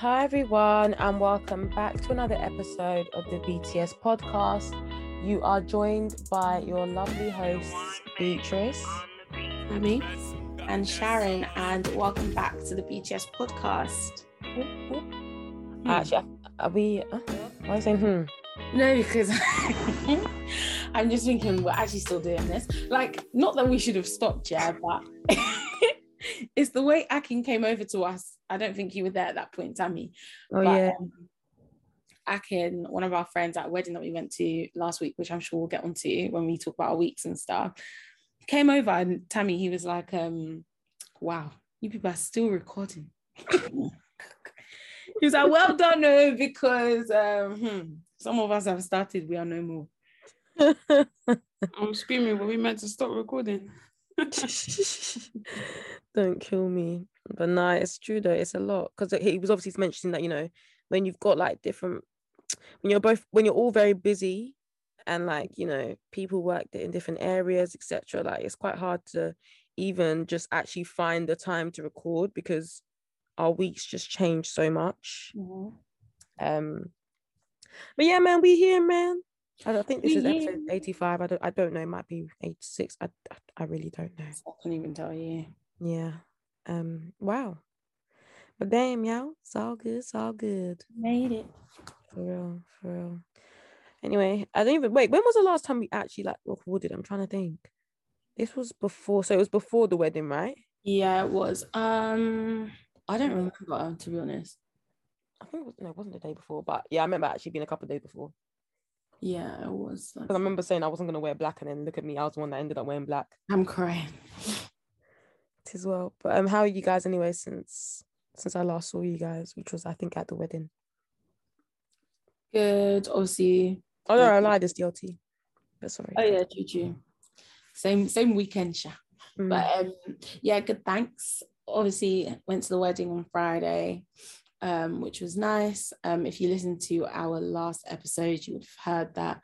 Hi, everyone, and welcome back to another episode of the BTS podcast. You are joined by your lovely hosts, Beatrice. Tammy and Sharon, and welcome back to the BTS podcast. Actually, are we? Uh, why are you saying hmm? No, because I'm just thinking we're actually still doing this. Like, not that we should have stopped, yeah, but it's the way Akin came over to us. I don't think you were there at that point, Tammy. Oh, But, yeah. um, Akin, one of our friends at a wedding that we went to last week, which I'm sure we'll get onto when we talk about our weeks and stuff, came over and Tammy, he was like, um, wow, you people are still recording. he was like, well done, no, because um, hmm, some of us have started, we are no more. I'm screaming, were we meant to stop recording? Don't kill me. But nah, it's true though. It's a lot because he was obviously mentioning that you know when you've got like different when you're both when you're all very busy and like you know people work in different areas etc. Like it's quite hard to even just actually find the time to record because our weeks just change so much. Um, but yeah, man, we here, man. I, don't- think this is episode 85. I don't I don't know, it might be 86. I I, I really don't know. I can't even tell you. Yeah. Um, wow. But damn, y'all, it's all good, it's all good. Made it. For real, for real. Anyway, I don't even wait, when was the last time we actually like recorded? I'm trying to think. This was before, so it was before the wedding, right? Yeah, it was. Um, I don't remember to be honest. I think it was no, it wasn't the day before, but yeah, I remember actually being a couple of days before. Yeah, it was. I remember saying I wasn't gonna wear black, and then look at me, I was the one that ended up wearing black I'm crying. as well. But um, how are you guys anyway since since I last saw you guys, which was I think at the wedding. Good. Obviously. Oh no, I lied, it's DLT. But sorry. Oh yeah, choo. Same same weekend, Sha. Mm. But um, yeah, good. Thanks. Obviously, went to the wedding on Friday, um, which was nice. Um, if you listened to our last episode, you would have heard that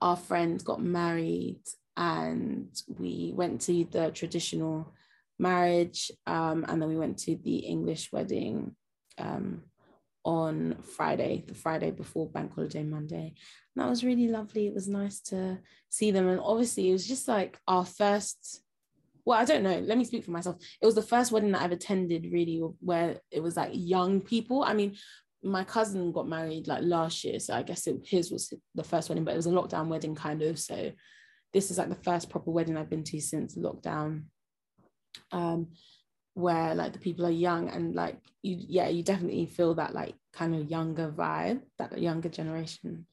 our friend got married, and we went to the traditional marriage, um, and then we went to the English wedding um, on Friday, the Friday before Bank Holiday Monday. And that was really lovely. It was nice to see them, and obviously, it was just like our first well, I don't know. Let me speak for myself. It was the first wedding that I've attended really where it was like young people. I mean, my cousin got married like last year, so I guess it, his was the first wedding, but it was a lockdown wedding kind of. So this is like the first proper wedding I've been to since lockdown. Um, where like the people are young and like you, yeah, you definitely feel that like kind of younger vibe, that younger generation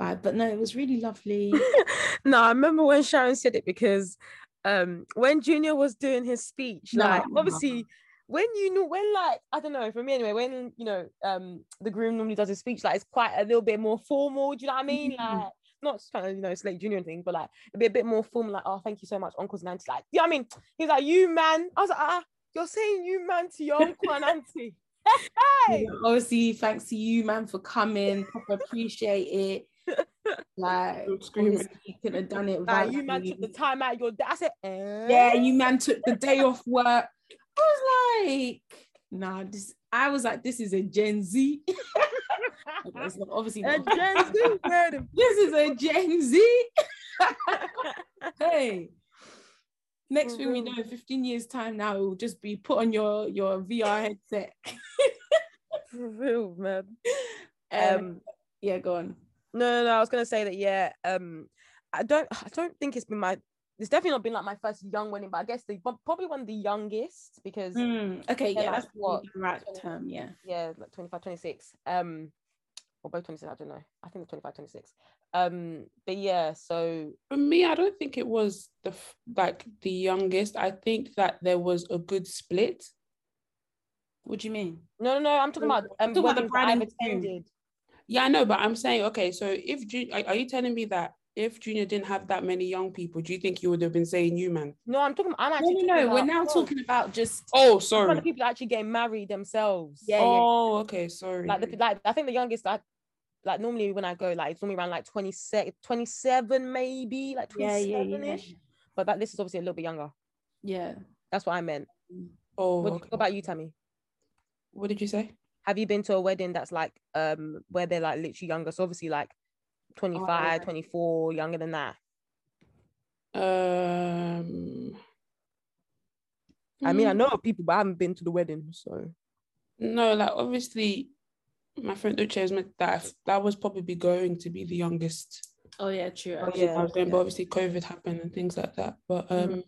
vibe. But no, it was really lovely. no, I remember when Sharon said it because um when Junior was doing his speech, like No. obviously when you know when like I don't know for me anyway, when you know um the groom normally does his speech, like it's quite a little bit more formal. Do you know what I mean? Mhm. Like not trying to you know slate Junior and thing, but like a bit a bit more formal. Like oh thank you so much, uncles and aunties. Like yeah, I mean he's like you man. I was like ah you're saying you man to your uncle and auntie. Hey! Yeah, obviously, thanks to you, man, for coming. Proper appreciate it. Like, I'm screaming. you could have done it. Like without you man took the time out of your day. I said, eh? Yeah, you man took the day off work. I was like, nah, this. I was like, this is a Gen Z. It's not- obviously, A. Gen Z word. this is a Gen Z. hey, Next For thing we know, 15 years time now, it will just be put on your your VR headset. For real, man. um, Um, yeah, go on. No, no, no. I was gonna say that. Yeah. Um, I don't. I don't think it's been my. It's definitely not been like my first young wedding, but I guess the probably one of the youngest because Mm, okay, Yeah, yeah, like that's what, what the right 20 term. Yeah. yeah, like 25, 26. Um, or both 26. I don't know. I think it's 25, 26. Um, but yeah. So For me, I don't think it was the like the youngest. I think that there was a good split. What do you mean? no, no, no. I'm talking No, about I'm um talking about the weddings bride I've and attended. Yeah, I know, but I'm saying okay. So if are, you telling me that if Junior didn't have that many young people, do you think you would have been saying you man? No, I'm talking. I'm actually. no, talking no. We're now no, talking about just Oh, I'm talking about sorry. the people actually getting married themselves. Yeah, yeah. Oh, okay, sorry. like the like I think the youngest I like normally when I go like it's normally around like 26 27 maybe like yeah, 27 yeah, yeah, ish but that this is obviously a little bit younger yeah. that's what I meant oh, what, okay. what about you Tammy what did you say? Have you been to a wedding that's like um where they're like literally younger so obviously like 25 yeah. 24 younger than that Um, I mean I mm, know people but I haven't been to the wedding so No, like obviously, my friend Uche has meant that that was probably going to be the youngest. Oh yeah, true. Oh, yeah. I was going, yeah. but obviously COVID happened and things like that. But um, Mhm.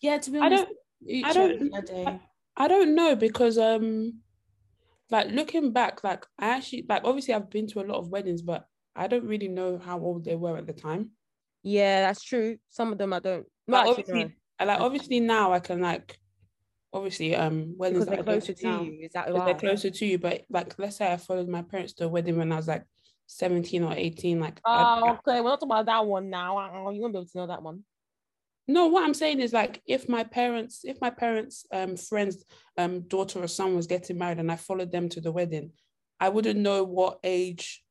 Yeah, to be honest I honest, don't, I don't- own their day. I don't know because um, like looking back, like I actually like obviously I've been to a lot of weddings, but I don't really know how old they were at the time. yeah that's true some of them I don't Like obviously, I like obviously now I can like, obviously um weddings because that they're closer to now, you is that why they're closer to you. But like, let's say I followed my parents to a wedding when I was like seventeen or eighteen. Like, I- oh okay we're not talking about that one now uh-uh, you won't be able to know that one no, what I'm saying is like, if my parents, if my parents' um friends' um daughter or son was getting married and I followed them to the wedding, I wouldn't know what age.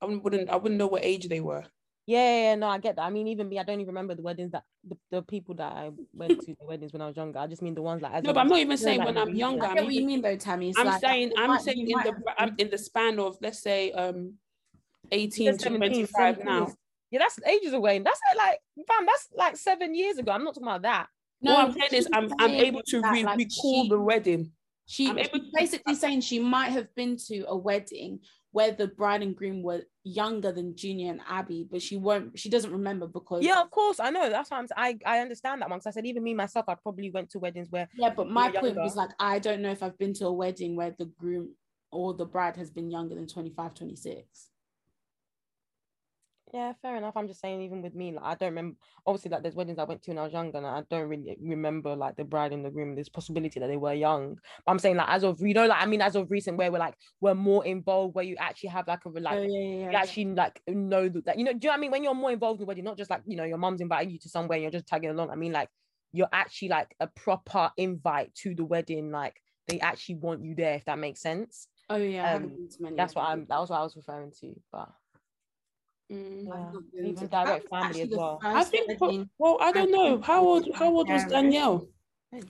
I wouldn't. I wouldn't know what age they were. Yeah, yeah, yeah, no, I get that. I mean, even me, I don't even remember the weddings that the, the people that I went to the weddings when I was younger. I just mean the ones like as No, but I'm not even saying like when I'm recent, younger. I I'm get what you mean though, Tammy. It's I'm like, saying. I'm might- saying in might the I'm in the span of let's say um, 18 to 25 17 now. Is- Yeah, that's ages away. That's like, fam, that's like seven years ago. I'm not talking about that. No, No, I'm saying is I'm I'm able to that, re- like, recall she- the wedding. She, I'm able she's to- basically saying she might have been to a wedding where the bride and groom were younger than Junior and Abby, but she won't. She doesn't remember because Yeah, of course, I know. That's why I'm. I I understand that one. Because I said even me myself, I probably went to weddings where Yeah, but my were point was like I don't know if I've been to a wedding where the groom or the bride has been younger than 25, 26. Yeah, fair enough. I'm just saying, even with me, like I don't remember. Obviously, like there's weddings I went to when I was younger, and I don't really remember like the bride and the groom. There's possibility that they were young. But I'm saying like as of you know, like I mean, as of recent, where we're like we're more involved, where you actually have like a like oh yeah, yeah, you yeah. actually like know that, you know. Do you know what I mean? When you're more involved in the wedding, not just like you know your mom's inviting you to somewhere, and you're just tagging along. I mean, like you're actually like a proper invite to the wedding. Like they actually want you there, if that makes sense. Oh yeah, um, been to many. That's what. I'm. That was what I was referring to. But Mm. yeah, I've not been even direct family as well. I think. Well, I don't know how old. How old was Danielle?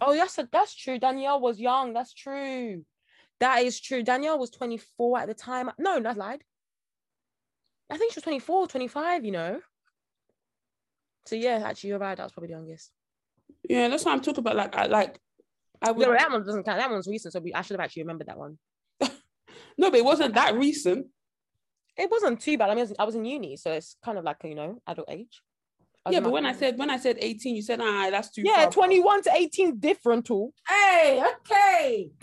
Oh, that's a, that's true. Danielle was young. That's true. That is true. Danielle was 24 at the time. No, that's lied. I think she was 24, 25, you know. So yeah, actually you're right. That was probably the youngest. Yeah, that's what I'm talking about. Like, I like. I would. No, that one doesn't count. That one's recent, so we, I should have actually remembered that one. No, but it wasn't that recent. It wasn't too bad. I mean, I was, I was in uni, so it's kind of like you know adult age. Yeah, but when I said when I said 18, you said ah, that's too yeah, far. 21 to 18 different too. Hey, okay.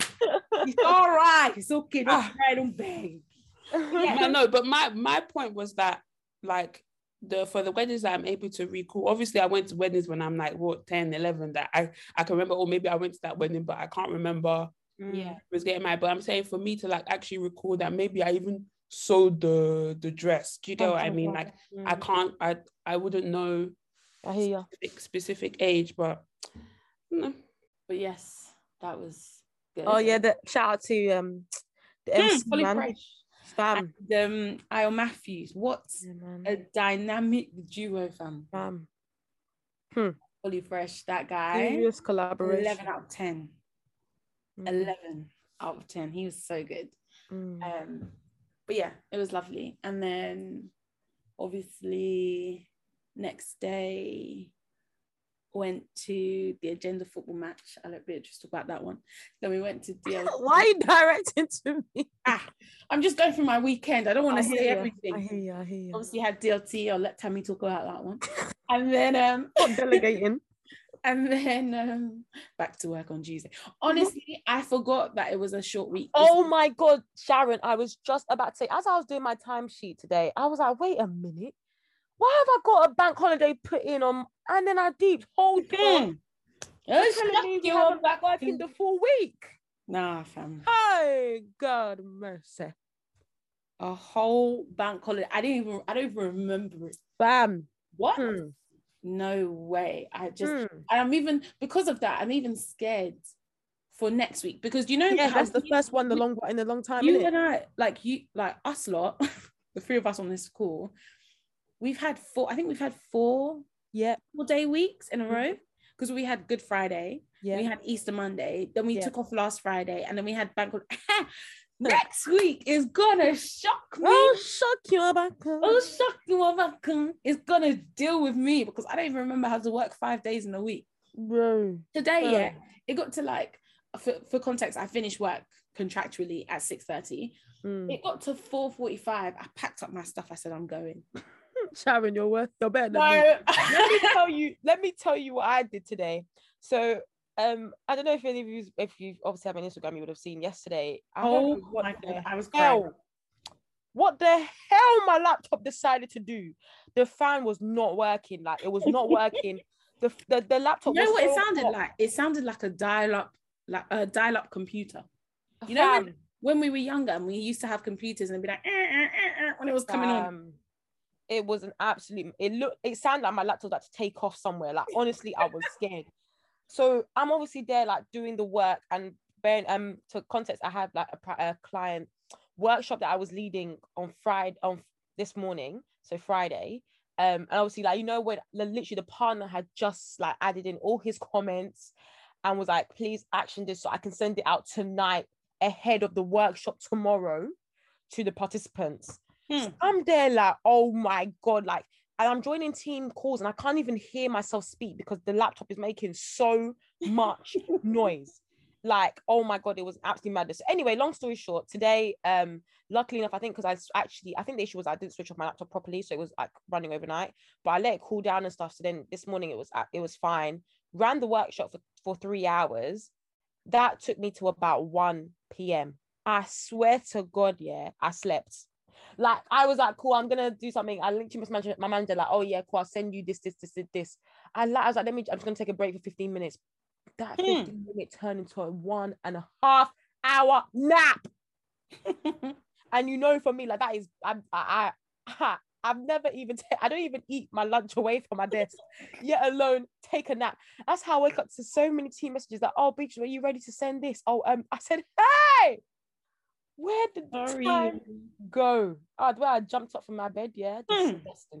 it's all right. It's okay. Don't Ah. cry, don't beg. no, no, but my my point was that like the for the weddings that I'm able to recall, obviously I went to weddings when I'm like what 10, 11 that I I can remember, or maybe I went to that wedding, but I can't remember Yeah. was getting married. But I'm saying for me to like actually recall that maybe I even sold the the dress. Do you know what I mean? Like I Mm, can't I I wouldn't know I hear you. specific, specific age, but no. But yes, that was good. Oh yeah, the shout out to um the Mm, MC Fully man. Fam. And, um, Isle Matthews. What Yeah, a dynamic duo, fam. Fam. Fully Fresh. That guy. Serious collaboration. 11 out of 10. Mm, 11 out of 10. He was so good. mm. Um, but yeah, it was lovely. And then obviously next day went to the agenda football match. I'll let Beatrice talk about that one. Then we went to DL. Why are you directing to me? ah, I'm just going through my weekend. I don't want to say everything. I hear you. I hear you. Obviously had DLT. I'll let Tammy talk about that one. and then um delegating. And then um back to work on Tuesday. Honestly, I forgot that it was a short week. Oh my god, Sharon! I was just about to say, as I was doing my timesheet today, I was like, wait a minute, why have I got a bank holiday put in on? And then I deep, hold on. Oh, You're telling me you haven't been working the full week? Nah, fam. Hey, God mercy, A whole bank holiday. I didn't even I don't even remember it. bam. What? Hmm, No way. I just and I'm even because of that, I'm even scared for next week because you know Yeah, that's the you- first one, the long in a long time. you and I, like you, like us lot, the three of us on this call, we've had four. I think we've had four Yeah, four day weeks in a Mhm. row because we had Good Friday, yeah. we had Easter Monday, then we Yeah. took off last Friday, and then we had Bank. Holiday. Next week is gonna shock me. Oh, shock you back. Oh, shock you, motherfucker. It's gonna deal with me because I don't even remember how to work five days in a week. bro. Today, Oh. yeah, it got to like for, for context, I finished work contractually at 6:30. Mm. It got to 4:45. I packed up my stuff. I said, I'm going. Sharon, you're worth. You're better than me. No. let me tell you let me tell you what i did today so um i don't know if any of you if you obviously have an instagram you would have seen yesterday I oh what my the god, I was crying. hell what the hell my laptop decided to do the fan was not working like it was not working the the, the You laptop know was what it sounded hot. like? It sounded like a dial-up, like a dial-up computer. You know when, when we were younger and we used to have computers and be like "Eh, eh, eh, eh," when it was coming on. it was an absolute it looked it sounded like my laptop was about to take off somewhere like honestly i was scared so i'm obviously there like doing the work and bearing um to context i had like a, a client workshop that i was leading on friday on this morning so friday um and obviously like you know when literally the partner had just like added in all his comments and was like please action this so i can send it out tonight ahead of the workshop tomorrow to the participants Hmm. I'm there like, oh my god, like, and I'm joining team calls and I can't even hear myself speak because the laptop is making so much noise. Like, oh my god, it was absolutely madness. Anyway, long story short, today, um, luckily enough, I think because I actually, I think the issue was I didn't switch off my laptop properly, so it was like running overnight. But I let it cool down and stuff. So then this morning it was it was fine. Ran the workshop for, for three hours. That took me to about 1 p.m. I swear to God, yeah, I slept like I was like, cool, I'm gonna do something. I linked to my manager, my manager, like, oh yeah, cool, I'll send you this, this, this, this. I like, I was like, let me, I'm just gonna take a break for 15 minutes. That Hmm. 15 minute turned into a one and a half hour nap. And you know, for me, like that is, I'm, I, I, I've never even, I don't even eat my lunch away from my desk, yet alone take a nap. That's how I wake up to so many team messages that, oh, Beach, are you ready to send this? Oh, um, I said, hey, where did the Sorry. time go? Oh, the way I jumped up from my bed, yeah, disgusting. Hmm.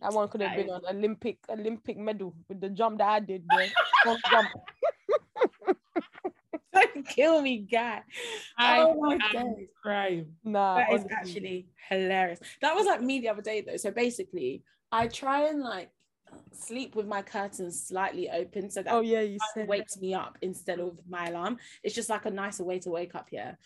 That one could have been an Olympic Olympic medal with the jump that I did. One jump. Don't kill me, guy. I oh my god. crying. Nah, That is honestly. actually hilarious. That was like me the other day though. So basically, I try and like sleep with my curtains slightly open so that Oh yeah, you wakes me up instead of my alarm. It's just like a nicer way to wake up here.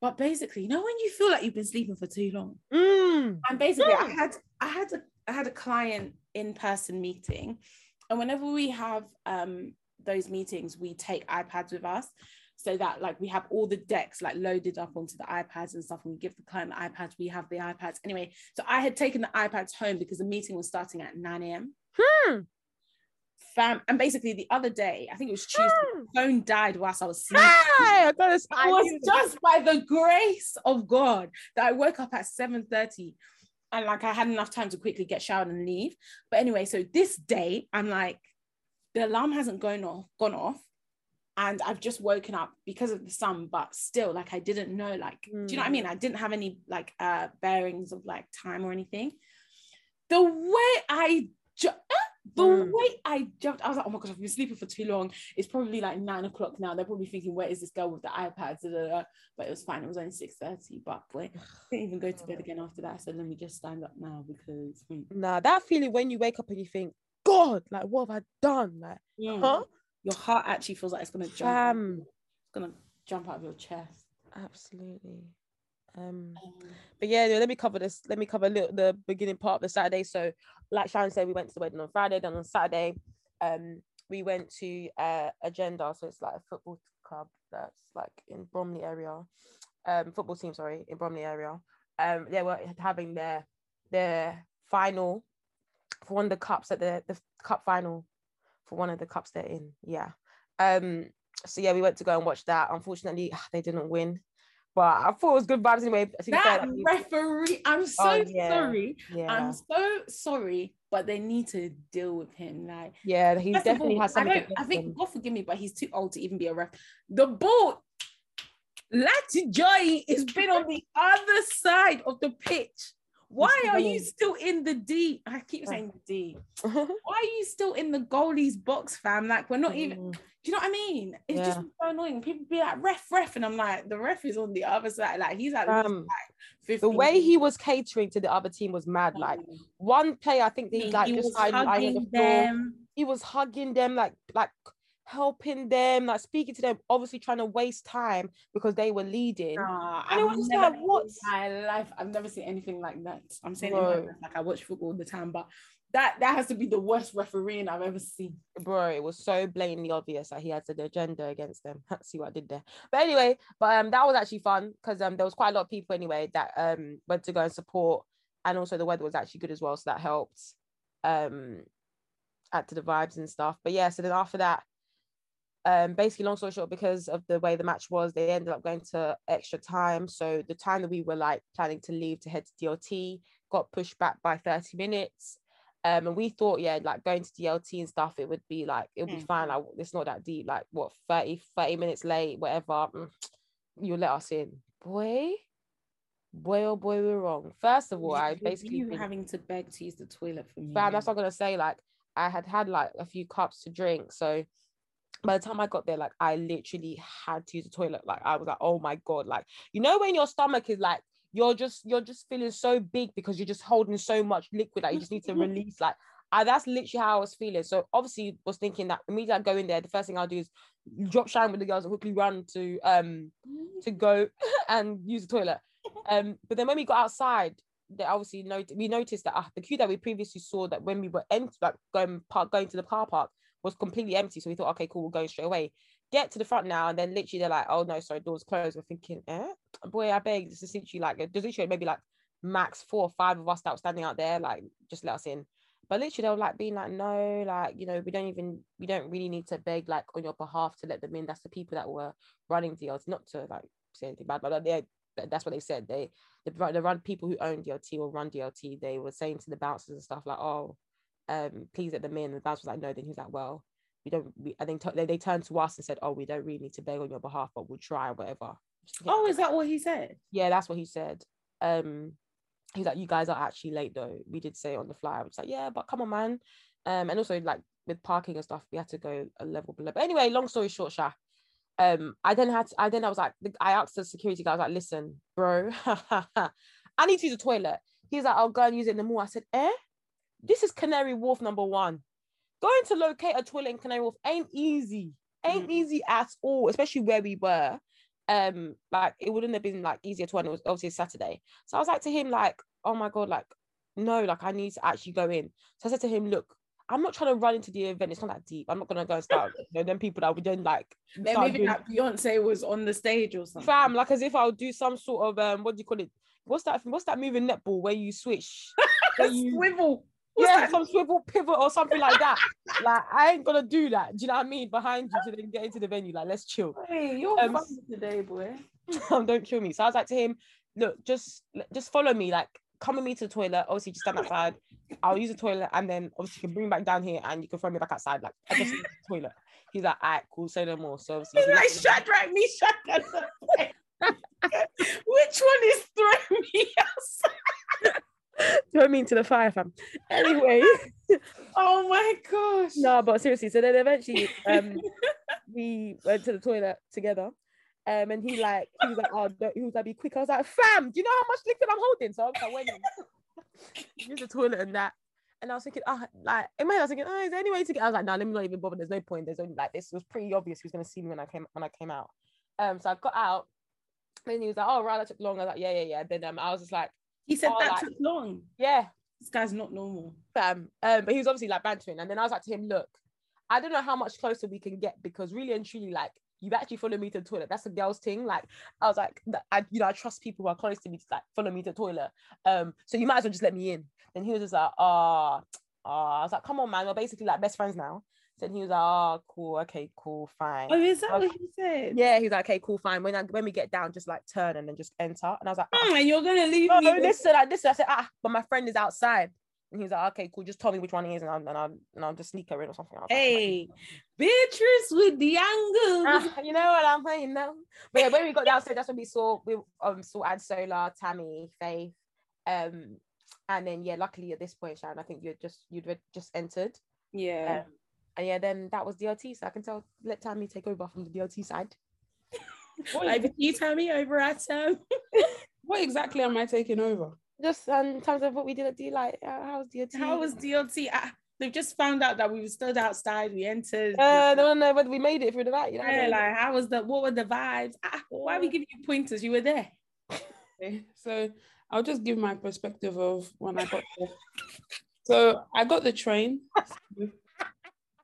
But basically, you know when you feel like you've been sleeping for too long, Mm. and basically, I Mm. had I had a I had a client in person meeting, and whenever we have um those meetings, we take iPads with us. So that like we have all the decks like loaded up onto the iPads and stuff, and we give the client the iPads. We have the iPads anyway. So I had taken the iPads home because the meeting was starting at 9 a.m. Hmm. Fam, and basically the other day, I think it was Tuesday, Hmm. the phone died whilst I was sleeping. Hey, It was just by the grace of God that I woke up at 7:30 and like I had enough time to quickly get showered and leave. But anyway, so this day I'm like, the alarm hasn't gone off, gone off, and I've just woken up because of the sun, but still, like I didn't know, like, do you know what I mean? I didn't have any like uh bearings of like time or anything. The way I ju- the Mm. way I jumped, I was like, oh my gosh, I've been sleeping for too long. It's probably like nine o'clock now. They're probably thinking, where is this girl with the iPad? Da, da, da. But it was fine. It was only 6:30. But boy, I didn't even go to bed again after that. So let me just stand up now because hmm. Nah, that feeling when you wake up and you think, God, like what have I done? Like, Mm. huh? Your heart actually feels like it's gonna jump. Fam. It's gonna jump out of your chest. Absolutely. Um, Um, but yeah, let me cover this. Let me cover a little, the beginning part of the Saturday. So, like Sharon said, we went to the wedding on Friday. Then on Saturday, um, we went to uh, Agenda. So it's like a football club that's like in Bromley area. Um, football team, sorry, in Bromley area. Um, they were having their their final for one of the cups at the the cup final for one of the cups they're in. Yeah. Um. So yeah, we went to go and watch that. Unfortunately, they didn't win, but I thought it was good vibes anyway. That referee, I'm so Oh, yeah. sorry. yeah, I'm so sorry, but they need to deal with him. Like, yeah, he definitely all, has I something. don't. I think him. God forgive me, but he's too old to even be a ref. The ball, Lati Joy, has been on the other side of the pitch. Why are you still in the D? I keep saying the D. Why are you still in the goalie's box, fam? Like we're not even. Mm, Do you know what I mean? It's just so annoying. People be like ref, ref, and I'm like, the ref is on the other side. Like he's at Fam, like the way he was catering to the other team was mad. Like one player, I think he, like he just was started lying on the hugging them. He was hugging them, like like helping them, like speaking to them. Obviously, trying to waste time because they were leading. Nah, And it was never like, what? my life. I've never seen anything like that. I'm saying it in life, like I watch football all the time, but that that has to be the worst refereeing I've ever seen. bro, it was so blatantly obvious that he had an agenda against them. See what I did there. But anyway, but um, that was actually fun because um, there was quite a lot of people anyway that um went to go and support, and also the weather was actually good as well, so that helped um add to the vibes and stuff. But yeah, so then after that, um, basically, long story short, because of the way the match was, they ended up going to extra time. So the time that we were like planning to leave to head to DLT got pushed back by 30 minutes. Um, and we thought, yeah, like going to DLT and stuff, it would be like, it'll be Mm. fine. Like, it's not that deep. Like, what, 30, 30 minutes late, whatever. mm, You let us in. Boy, boy, oh boy, we're wrong. First of all, I basically. you having to beg to use the toilet for me. Fam, that's what I'm gonna say. Like, I had had like a few cups to drink, so by the time I got there, like I literally had to use the toilet. Like I was like, oh my god, like you know when your stomach is like you're just you're just feeling so big because you're just holding so much liquid that you just need to release. Like I, that's literally how I was feeling. So obviously was thinking that immediately I go in there, the first thing I'll do is drop shine with the girls and quickly run to um to go and use the toilet. Um, but then when we got outside, they obviously noted we noticed that uh, the queue that we previously saw that when we were ent- like going park going to the car park was completely empty. So we thought, okay, cool, we're going straight away. Get to the front now, and then literally they're like, oh no, sorry, doors closed. We're thinking, eh, boy, I beg. This is literally like there's literally maybe like max four or five of us that were standing out there, like just let us in. But literally they were like being like, no, like you know, we don't even we don't really need to beg like on your behalf to let them in. That's the people that were running DLT, not to like say anything bad, but they that's what they said. They the the run people who own DLT or run DLT, they were saying to the bouncers and stuff like, oh, um, please let them in. And the bouncer was like, no. Then he's like, well, we don't. We, I think t- they, they turned to us and said, oh, we don't really need to beg on your behalf, but we'll try whatever. Get- Oh, is that what he said? yeah, that's what he said. Um, he's like, you guys are actually late though. We did say on the flyer. I was like, yeah, but come on, man. Um, and also like with parking and stuff, we had to go a level below. But anyway, long story short, Sha. Um, I then had to, I then I was like, I asked the security guy, I was like, listen, bro, I need to use the toilet. He's like, I'll go and use it in the mall. I said, eh? This is Canary Wharf number one. Going to locate a toilet in Canary Wharf ain't easy. Ain't Mm. easy at all, especially where we were um like it wouldn't have been like easier to one it was obviously Saturday so I was like to him like oh my god like no like I need to actually go in so I said to him look I'm not trying to run into the event it's not that deep I'm not gonna go and start you know them people that would then like Then maybe doing- like Beyonce was on the stage or something. fam like as if I'll do some sort of um what do you call it what's that what's that moving in netball where you switch where you Swivel. Yeah that? some swivel pivot or something like that like I ain't gonna do that do you know what I mean behind you to then get into the venue like let's chill Hey, you're Um, funny today, boy. don't kill me. So I was like to him, look, just just follow me, like come with me to the toilet. Obviously, just stand outside. I'll use the toilet, and then obviously you can bring me back down here, and you can throw me back outside. Like I just use the toilet. He's like, alright, cool, say no more. So obviously, He's he like, Shadrach, me, Shadrach. Which one is throwing me outside? Throw me into the fire, fam. Anyway, Oh my gosh. no, but seriously, so then eventually, um, we went to the toilet together. Um, and he like he was like, oh, no, he was like, be quick. I was like, fam, do you know how much liquid I'm holding? So I was like, wait, use the toilet and that. And I was thinking, ah, like in my head, I was thinking, oh, is there any way to get? I was like, no, nah, let me not even bother. There's no point. There's only like this was pretty obvious. He was gonna see me when I came when I came out. Um, so I got out. And he was like, oh, right, that took long. I was like, yeah, yeah, yeah. Then um, I was just like, He said Oh, that like- took long. yeah, This guy's not normal. fam. Um, but he was obviously like bantering. And then I was like to him, look, I don't know how much closer we can get because really and truly, like, you've actually followed me to the toilet. That's a girl's thing. Like, I was like, I, you know, I trust people who are close to me to like follow me to the toilet. Um, so you might as well just let me in. Then he was just like, ah, ah. I was like, come on, man, we're basically like best friends now. So he was like, oh, cool, okay, cool, fine. Oh, is that Okay. what he said? Yeah, he's like, okay, cool, fine. When I when we get down, just like turn and then just enter. And I was like, ah, Mm, and you're gonna leave no, me. with- listen, like this. I said, ah, but my friend is outside. And he's like, okay, cool. Just tell me which one he is, and I'll and I'll, and I'll just sneak her in or something. I like, Hey, Beatrice with the angles. ah, you know what I'm saying? No, but yeah, when we got downstairs, that's when we saw we um saw Ad Solar, Tammy, Faith, um, and then yeah, luckily at this point, Sharon, I think you just you'd just entered, yeah. um, and yeah, then that was DLT. So I can tell let Tammy take over from the DLT side. Over to you, Tammy, over at um. What exactly am I taking over? Just um, in terms of what we did at D, like uh, how was DLT? How was DLT? Ah, they've just found out that we were stood outside. We entered. Uh, no, no, but we made it through the night. You know, what I yeah, mean? like how was the? What were the vibes? Ah, why are we giving you pointers? You were there. Okay, so I'll just give my perspective of when I got there. So I got the train.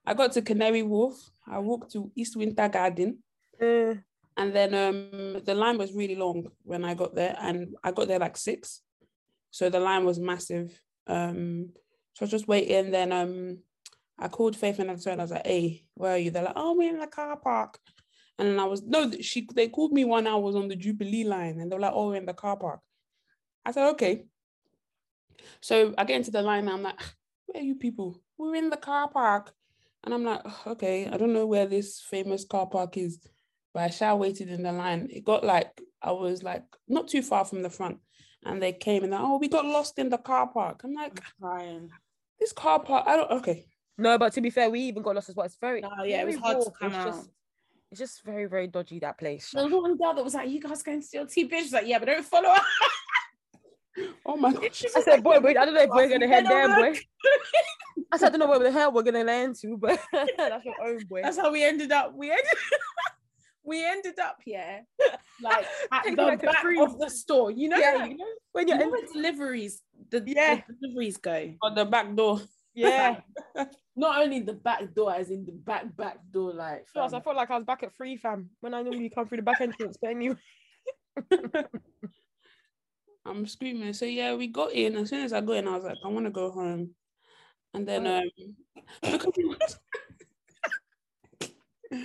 I got to Canary Wharf. I walked to East Winter Garden. Uh, And then um, the line was really long when I got there, and I got there like six, so the line was massive. Um, so I was just waiting. Then um, I called Faith and I told I was like, "Hey, where are you?" They're like, "Oh, we're in the car park." And then I was no, she they called me when I was on the Jubilee line, and they were like, "Oh, we're in the car park." I said, "Okay." So I get into the line, and I'm like, "Where are you people? We're in the car park," and I'm like, "Ugh, "Okay, I don't know where this famous car park is." but I shall waited in the line. It got like I was like not too far from the front, and they came and like, oh, we got lost in the car park. I'm like, Crying. this car park. I don't. Okay, no, but to be fair, we even got lost as well. It's very, Oh, yeah, it was very hard to raw. come it's out. Just, it's just very, very dodgy that place. There was one girl that was like, "You guys going to DLT?" Bitch, She's like, "Yeah, but don't follow us." Oh my gosh. I said, boy, boy, I don't know if we're gonna head Get there, boy. I said, I don't know where the hell we're gonna land to, but that's your own boy. That's how we ended up. We ended. we ended up here, like at Taking the like back free- of the store. You know, Yeah, you know, when you you're know in, where deliveries, the, Yeah. the deliveries go. On the back door. yeah. Not only the back door, as in the back back door, like. Plus, I felt like I was back at free fam when I normally come through the back entrance. But anyway, I'm screaming. So yeah, we got in. As soon as I got in, I was like, I want to go home. And then um because,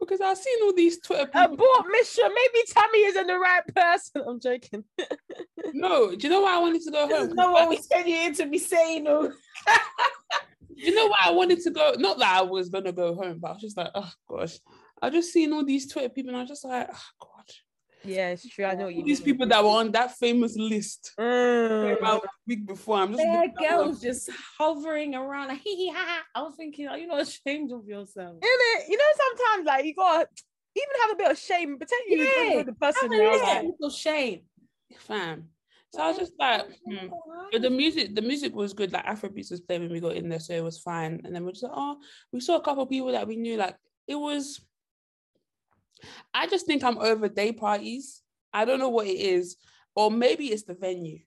because I've seen all these Twitter people. abort mission. Maybe Tammy isn't the right person. I'm joking. no, do you know why I wanted to go home? No what we sent you here to be saying. Do you know why I wanted to go? Not that I was gonna go home, but I was just like, oh gosh. I just seen all these Twitter people, and I was just like, oh god. Yeah, it's true. I know what you these mean. people that were on that famous list Mm. about a week before. I'm just there looking at girls just hovering around like hee hee ha ha. I was thinking, are you not ashamed of yourself? In it, you know, sometimes like you got even have a bit of shame. Pretend you Yeah, yeah, the person. Have a now, little like, little shame. fam. So I was just like, hmm. But the music, the music was good. Like Afrobeats was playing when we got in there, so it was fine. And then we're just like, oh, we saw a couple of people that we knew. Like it was. I just think I'm over day parties. I don't know what it is, or maybe it's the venue.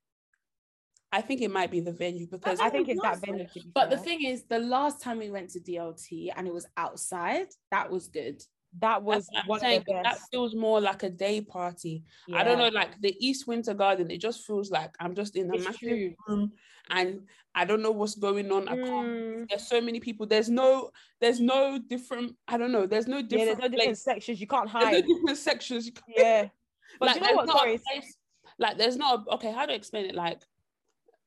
I think it might be the venue because I think it's that venue. time. to be But the thing is, the last time we went to DLT and it was outside, that was good. That was what saying, that feels more like a day party. I don't know, like the East Winter Garden. It just feels like I'm just in a massive room, and I don't know what's going on. I can't Mm, there's so many people. There's no, there's no different. I don't know. There's no different, yeah, there's no different place. sections. You can't hide. There's no different sections. Yeah. But like you know what? Sorry. place- like there's not. A, okay, how do to explain it? Like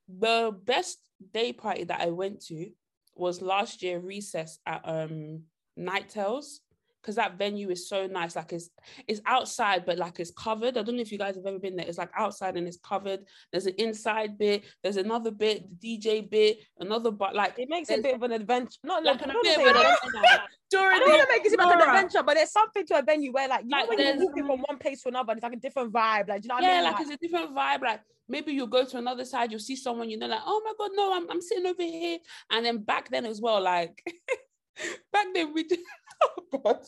the best day party that I went to was last year recess at um Night Tales. Because that venue is so nice. Like it's it's outside, but like it's covered. I don't know if you guys have ever been there. It's like outside and it's covered. There's an inside bit. There's another bit, the DJ bit, another but like It makes it a bit of an adventure. Not like like, a I don't bit of an adventure. adventure. I don't want to make it seem like an adventure, but there's something to a venue where, like, you Like, know, when you're walking from one place to another, it's like a different vibe. Like, do you know what yeah, I mean? like it's a different vibe. Like maybe you'll go to another side, you'll see someone, you know, like, oh my god, no, I'm, I'm sitting over here. And then back then as well, like back then we did oh god.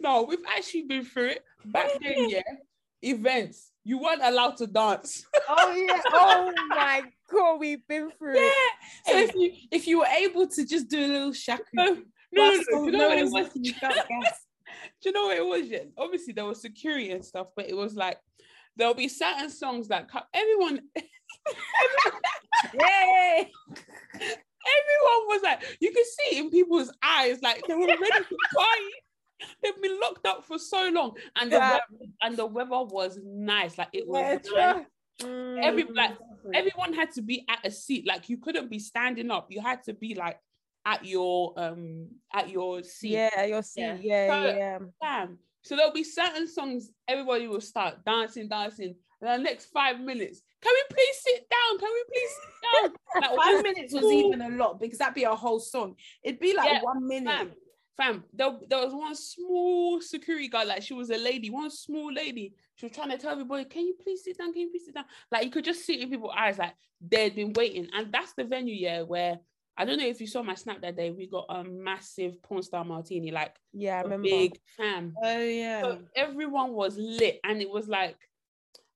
No, we've actually been through it. Back then, yeah, events, you weren't allowed to dance. oh yeah. Oh my god, we've been through it. So if you if you were able to just do a little shaku, no, no, no, no. You know no what it was? looking, you felt gas. Do you know what it was? Yeah? Obviously, there was security and stuff, but it was like there'll be certain songs that everyone Yay! Everyone was like, you could see in people's eyes, like they were ready to party. They've been locked up for so long, and the Yeah. weather, and the weather was nice. Like it was Yeah, nice. every Mm. like everyone had to be at a seat. Like you couldn't be standing up. You had to be like at your um at your seat. Yeah, you'll see. Yeah. Yeah, yeah, So- yeah. Bam. So there'll be certain songs everybody will start dancing, dancing. And the next five minutes, can we please sit down? Can we please sit down? Like, Five minutes was even a lot because that'd be a whole song. It'd be like Yeah, one minute. fam, fam, there, there was one small security guard, like she was a lady, one small lady. She was trying to tell everybody, can you please sit down? Can you please sit down? Like you could just see it in people's eyes, like they'd been waiting. And that's the venue, yeah, where I don't know if you saw my snap that day, we got a massive porn star martini, like Yeah, I remember. big fam. Oh yeah. So everyone was lit, and it was like,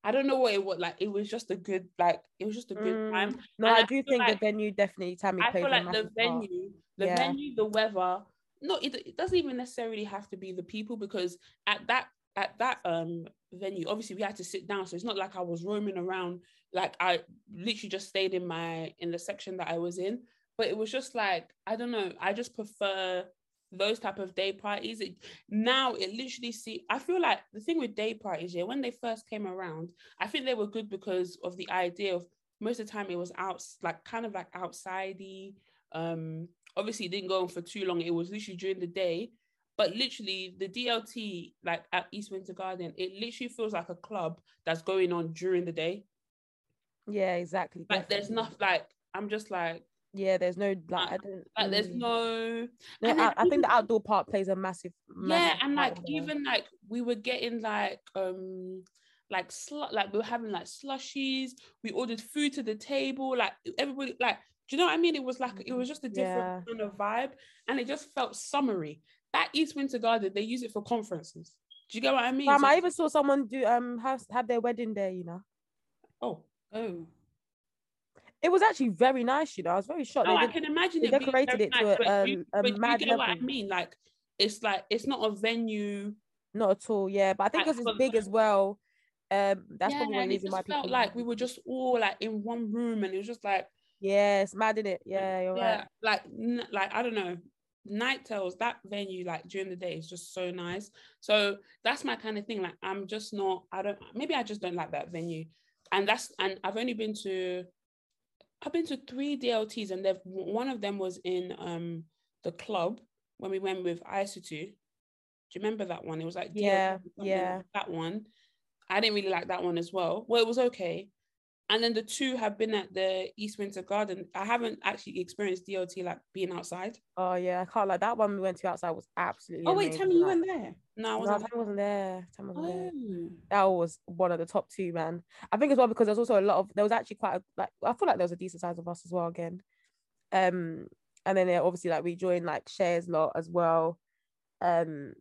I don't know what it was like. It was just a good, like, it was just a good Mm, time. No, And I do think like- the venue definitely Tammy I feel like the massive part. venue, the Yeah. venue, the weather. No, it, it doesn't even necessarily have to be the people because at that at that um venue, obviously we had to sit down, so it's not like I was roaming around. Like I literally just stayed in my in the section that I was in, but it was just like I don't know. I just prefer those type of day parties. It, now it literally see. I feel like the thing with day parties, yeah, when they first came around, I think they were good because of the idea of most of the time it was out like kind of like outsidey um obviously it didn't go on for too long it was literally during the day but literally the dlt like at east winter garden it literally feels like a club that's going on during the day Yeah, exactly. like there's definitely. nothing like i'm just like Yeah, there's no like. Like there's no No, I, I think the outdoor part plays a massive. yeah and like even like we were getting like um like slu- like we were having like slushies we ordered food to the table like everybody like do you know what i mean it was like it was just a different kind of vibe and it just felt summery that east winter garden they use it for conferences do you get what i mean Fam, So- I even saw someone do um have have their wedding there. You know, oh Oh. It was actually very nice. You know, I was very shocked. no, I can imagine it decorated it to nice, a- but you, um, a but you mad get what I mean like it's like it's not a venue Not at all. Yeah, but I think because it's big as well. Um, that's yeah, probably one reason why felt like we were just all like in one room and it was just like Yeah, it's mad in it. Yeah, you're yeah, right. like n- like I don't know. Night Tales that venue like during the day is just so nice. So that's my kind of thing. Like I'm just not. I don't. Maybe I just don't like that venue. And that's and I've only been to. I've been to three DLTs and they've one of them was in um the club when we went with Isatu. Do you remember that one? It was like DLT Yeah, yeah. that one. I didn't really like that one as well. Well, it was okay. And then the two have been at the East Winter Garden. I haven't actually experienced DLT like being outside. Oh yeah, I can't like that one we went to outside was absolutely. Oh wait, amazing, Tammy, you like- weren't there. No, I wasn't. Tammy wasn't there. Tammy wasn't there. Oh. That was one of the top two, man. I think as well because there's also a lot of there was actually quite a, like I feel like there was a decent size of us as well again. Um, and then yeah, obviously like we joined like shares lot as well. Um,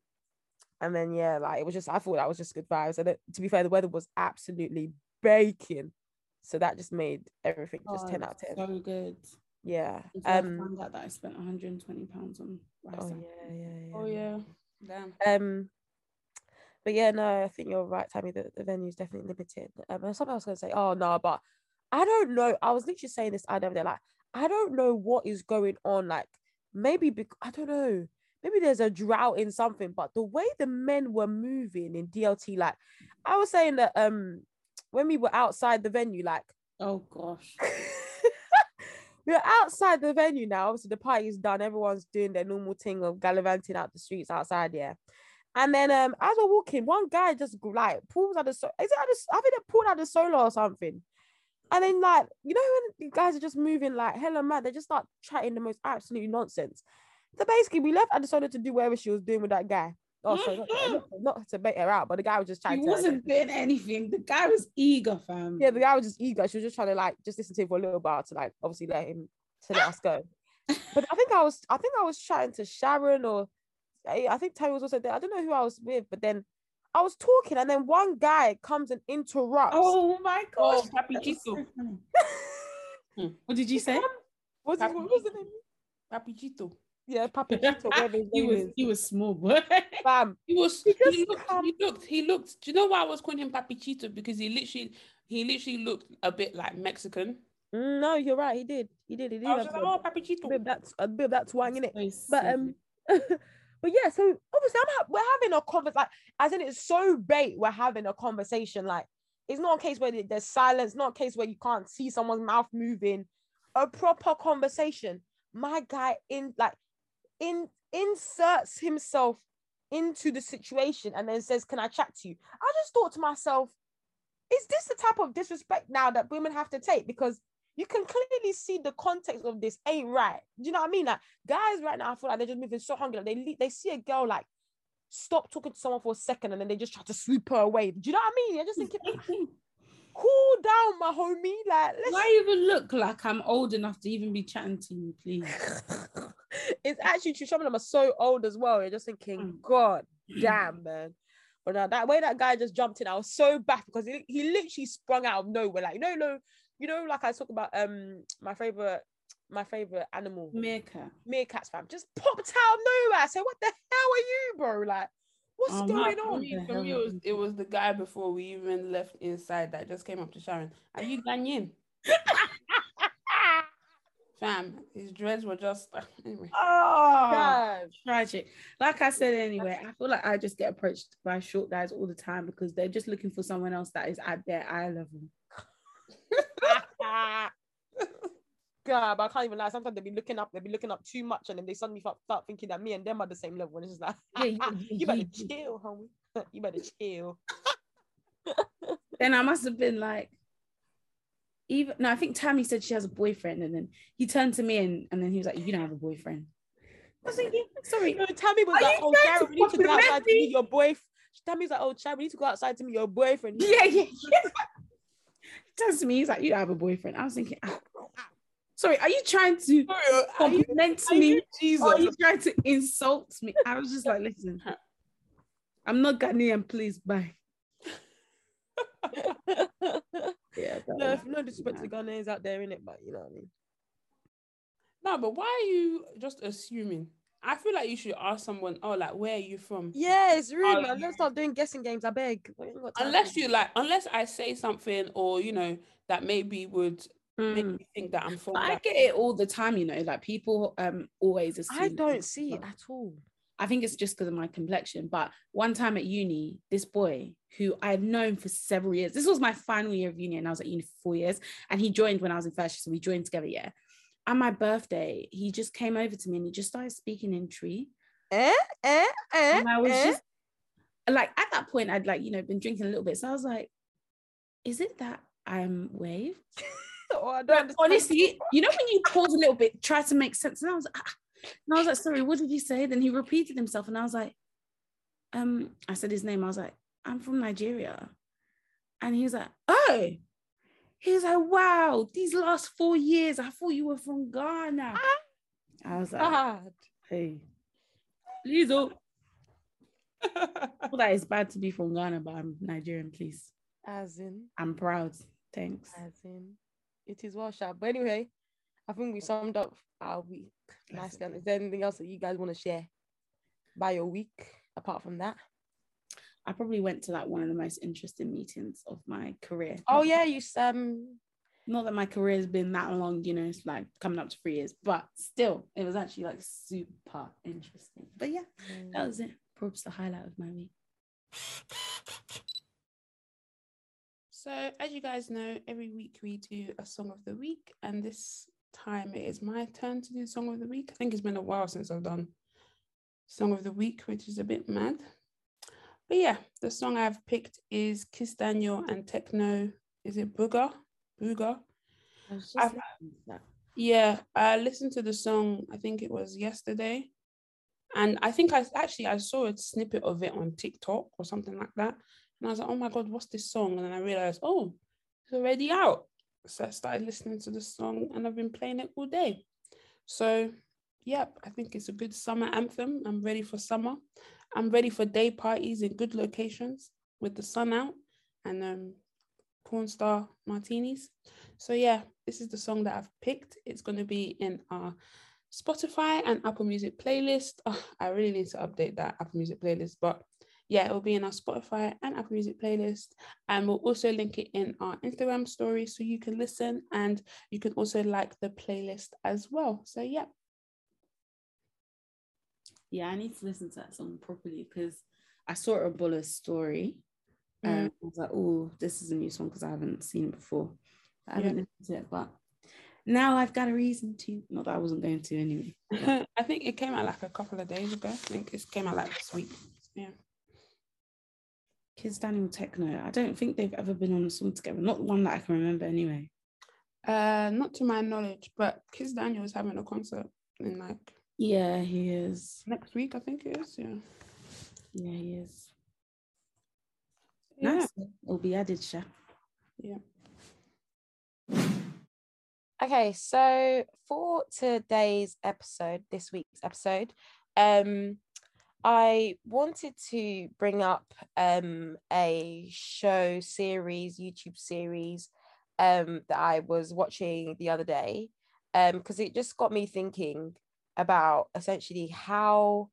and then yeah, like it was just I thought that was just good vibes. And it, to be fair, the weather was absolutely baking, so that just made everything just ten out of ten. So good. yeah. Until I Um. found out that I spent 120 pounds on rice. Oh yeah, yeah, yeah. Oh yeah. Damn. Um, but yeah, no, I think you're right, Tammy. The, the venue is definitely limited. Um, and something I was gonna say, oh no, but I don't know. I was literally saying this the other day, like I don't know what is going on. Like maybe bec- I don't know. Maybe there's a drought in something, but the way the men were moving in DLT, like I was saying that um when we were outside the venue, like Oh gosh. we're outside the venue now. Obviously, the party's done. Everyone's doing their normal thing of gallivanting out the streets outside. Yeah. And then um, as we're walking, one guy just like pulls out the so- is it out the, I think they pulled out the solo or something. And then like you know when the guys are just moving like hella mad, they just start chatting the most absolute nonsense. So basically, we left Adesona to do whatever she was doing with that guy. Oh, sorry, not, not, not to bait her out, but the guy was just He trying to. wasn't doing anything. The guy was eager, fam. Yeah, the guy was just eager. She was just trying to like just listen to him for a little while to like obviously let him to let us go. But I think I was I think I was chatting to Sharon or I I think Terry was also there. I don't know who I was with, but then I was talking and then one guy comes and interrupts. Oh my Oh, gosh. Papi that was so Chito. Hmm. What did you say? What's his, what was the name? Papi Chito. Yeah, Papi Chito, whatever his he was is. he was small, boy. Fam. He was. He He, looked. He looked. He looked. Do you know why I was calling him Papi Chito? Because he literally, he literally looked a bit like Mexican. No, you're right. He did. He did. He did. I was like, oh, Papi a bit Chito. of that, a bit of that twang in it. But um, but yeah. So obviously, I'm ha- we're having a conversation. Like, as in, it's so bait. We're having a conversation. Like, it's not a case where there's silence. Not a case where you can't see someone's mouth moving. A proper conversation. My guy in like in inserts himself into the situation and then says, "Can I chat to you?" I just thought to myself, is this the type of disrespect now that women have to take? Because you can clearly see the context of this ain't right. Do you know what I mean? Like guys right now, I feel like they're just moving so hungry. Like, they they see a girl like stop talking to someone for a second and then they just try to sweep her away. Do you know what I mean? I just thinking, cool down, my homie. Like let's Why even look like I'm old enough to even be chatting to you, please? it's actually true. Some of them are so old as well. You're just thinking, Mm. God damn, man. But now that way that guy just jumped in, I was so back because he, he literally sprung out of nowhere. Like, you know, no, you know, like I talk about um my favorite, my favorite animal, Meerkat. meerkats, fam, just popped out of nowhere. I said, What the hell are you, bro? Like, what's Oh, going on? me, for me, it was, it was the guy before we even left inside that just came up to Sharon. Are you Ghanaian? Fam, his dreads were just anyway. Ah. Oh, God. tragic. Like I said, anyway, I feel like I just get approached by short guys all the time because they're just looking for someone else that is at their eye level. God, but I can't even lie. Sometimes they be looking up, they be looking up too much, and then they suddenly start, thinking that me and them are the same level. And it's just like, Yeah, yeah, you better chill, homie. you better chill. Then I must have been like, even no, I think Tammy said she has a boyfriend, and then he turned to me and, and then he was like, "You don't have a boyfriend." I was thinking, sorry, No, Tammy was Are like, "Oh, Sharon, we need to go outside to meet your boyfriend." Tammy's like, "Oh, Sharon, we need to go outside to meet your boyfriend." yeah, yeah, yeah. He turns to me, he's like, "You don't have a boyfriend." I was thinking, ah, sorry, are you trying to Are you, compliment are me? you Jesus? Or are you trying to insult me? I was just like, listen, I'm not Ghanaian, please, bye. Yeah, no, no disrespect to the Ghanaians out there, in it, but you know what I mean. No, but why are you just assuming? I feel like you should ask someone, oh, like, where are you from? Yeah, it's rude, man. Let's start doing guessing games. I beg. We ain't got time for Unless you like, unless I say something or, you know, that maybe would make Mm. you think that I'm from But I get it all the time, you know, like people um always assume. I don't see it at all. I think it's just because of my complexion. But one time at uni, this boy who I've known for several years, this was my final year of uni, and I was at uni for four years, and he joined when I was in first year, so we joined together. Yeah. On my birthday, he just came over to me and he just started speaking in Twi. Eh, eh, eh, and I was eh. just like, at that point, I'd like, you know, been drinking a little bit. So I was like, is it that I'm waved? Oh, I don't honestly, you know when you pause a little bit, try to make sense, and I was like, ah. and I was like, sorry, what did you say? Then he repeated himself, and I was like, um, I said his name. I was like, I'm from Nigeria, and he was like, oh, he was like, wow, these last four years, I thought you were from Ghana. I was like, God. hey, please don't. Well, that is bad to be from Ghana, but I'm Nigerian. Please, As in, I'm proud. Thanks. as in, it is well sharp. But anyway, I think we summed up our week nicely. And Is there anything else that you guys want to share by your week apart from that? I probably went to like one of the most interesting meetings of my career. Oh yeah, you um Not that my career has been that long, you know, it's like coming up to three years, but still, it was actually like super interesting. But yeah, that was it. Probably the highlight of my week. So, as you guys know, every week we do a song of the week, and this time it is my turn to do a song of the week. I think it's been a while since I've done song of the week, which is a bit mad. But yeah, the song I've picked is Kizz Daniel and Tekno. Is it Buga? Buga. Yeah, I listened to the song. I think it was yesterday, and I think I actually I saw a snippet of it on TikTok or something like that, and I was like, oh my god, what's this song? And then I realized, oh, it's already out. So I started listening to the song, and I've been playing it all day. So, yep, I think it's a good summer anthem. I'm ready for summer. I'm ready for day parties in good locations with the sun out and um, porn star martinis. So yeah, this is the song that I've picked. It's going to be in our Spotify and Apple Music playlist. Oh, I really need to update that Apple Music playlist, but yeah, it will be in our Spotify and Apple Music playlist. And we'll also link it in our Instagram story so you can listen and you can also like the playlist as well. So yeah, yeah, I need to listen to that song properly because I saw a Bulla story. Um, mm. I was like, oh, this is a new song because I haven't seen it before. I haven't yeah. listened to it, but now I've got a reason to. Not that I wasn't going to anyway. I think it came out like a couple of days ago. I think it came out like this week. Yeah. Kizz Daniel Tekno. I don't think they've ever been on a song together. Not one that I can remember anyway. Uh, not to my knowledge, but Kizz Daniel is having a concert in like yeah, he is. Next week, I think it is. Yeah. Yeah, he is. Yeah. Nice. It'll be added, Sha. Yeah. Okay, so for today's episode, this week's episode, um, I wanted to bring up um a show series, YouTube series, um, that I was watching the other day, um, because it just got me thinking about essentially how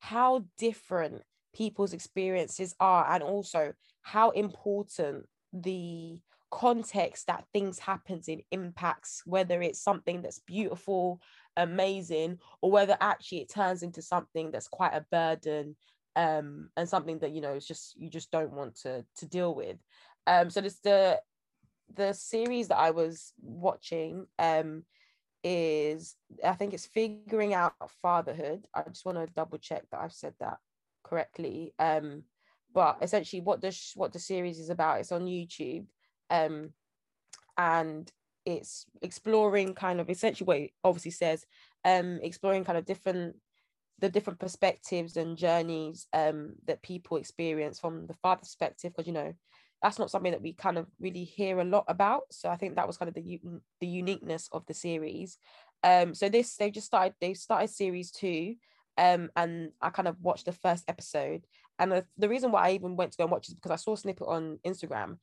how different people's experiences are and also how important the context that things happens in impacts whether it's something that's beautiful amazing or whether actually it turns into something that's quite a burden um, and something that you know it's just you just don't want to to deal with um so this the the series that i was watching um is I think it's figuring out fatherhood. I just want to double check that I've said that correctly. Um, but essentially, what the what the series is about, it's on YouTube, um, and it's exploring kind of essentially what it obviously says, um, exploring kind of different the different perspectives and journeys um that people experience from the father perspective because you know that's not something that we kind of really hear a lot about. So I think that was kind of the the uniqueness of the series. Um, so this they just started they started series two, um, and I kind of watched the first episode. And the, the reason why I even went to go and watch is because I saw a snippet on Instagram,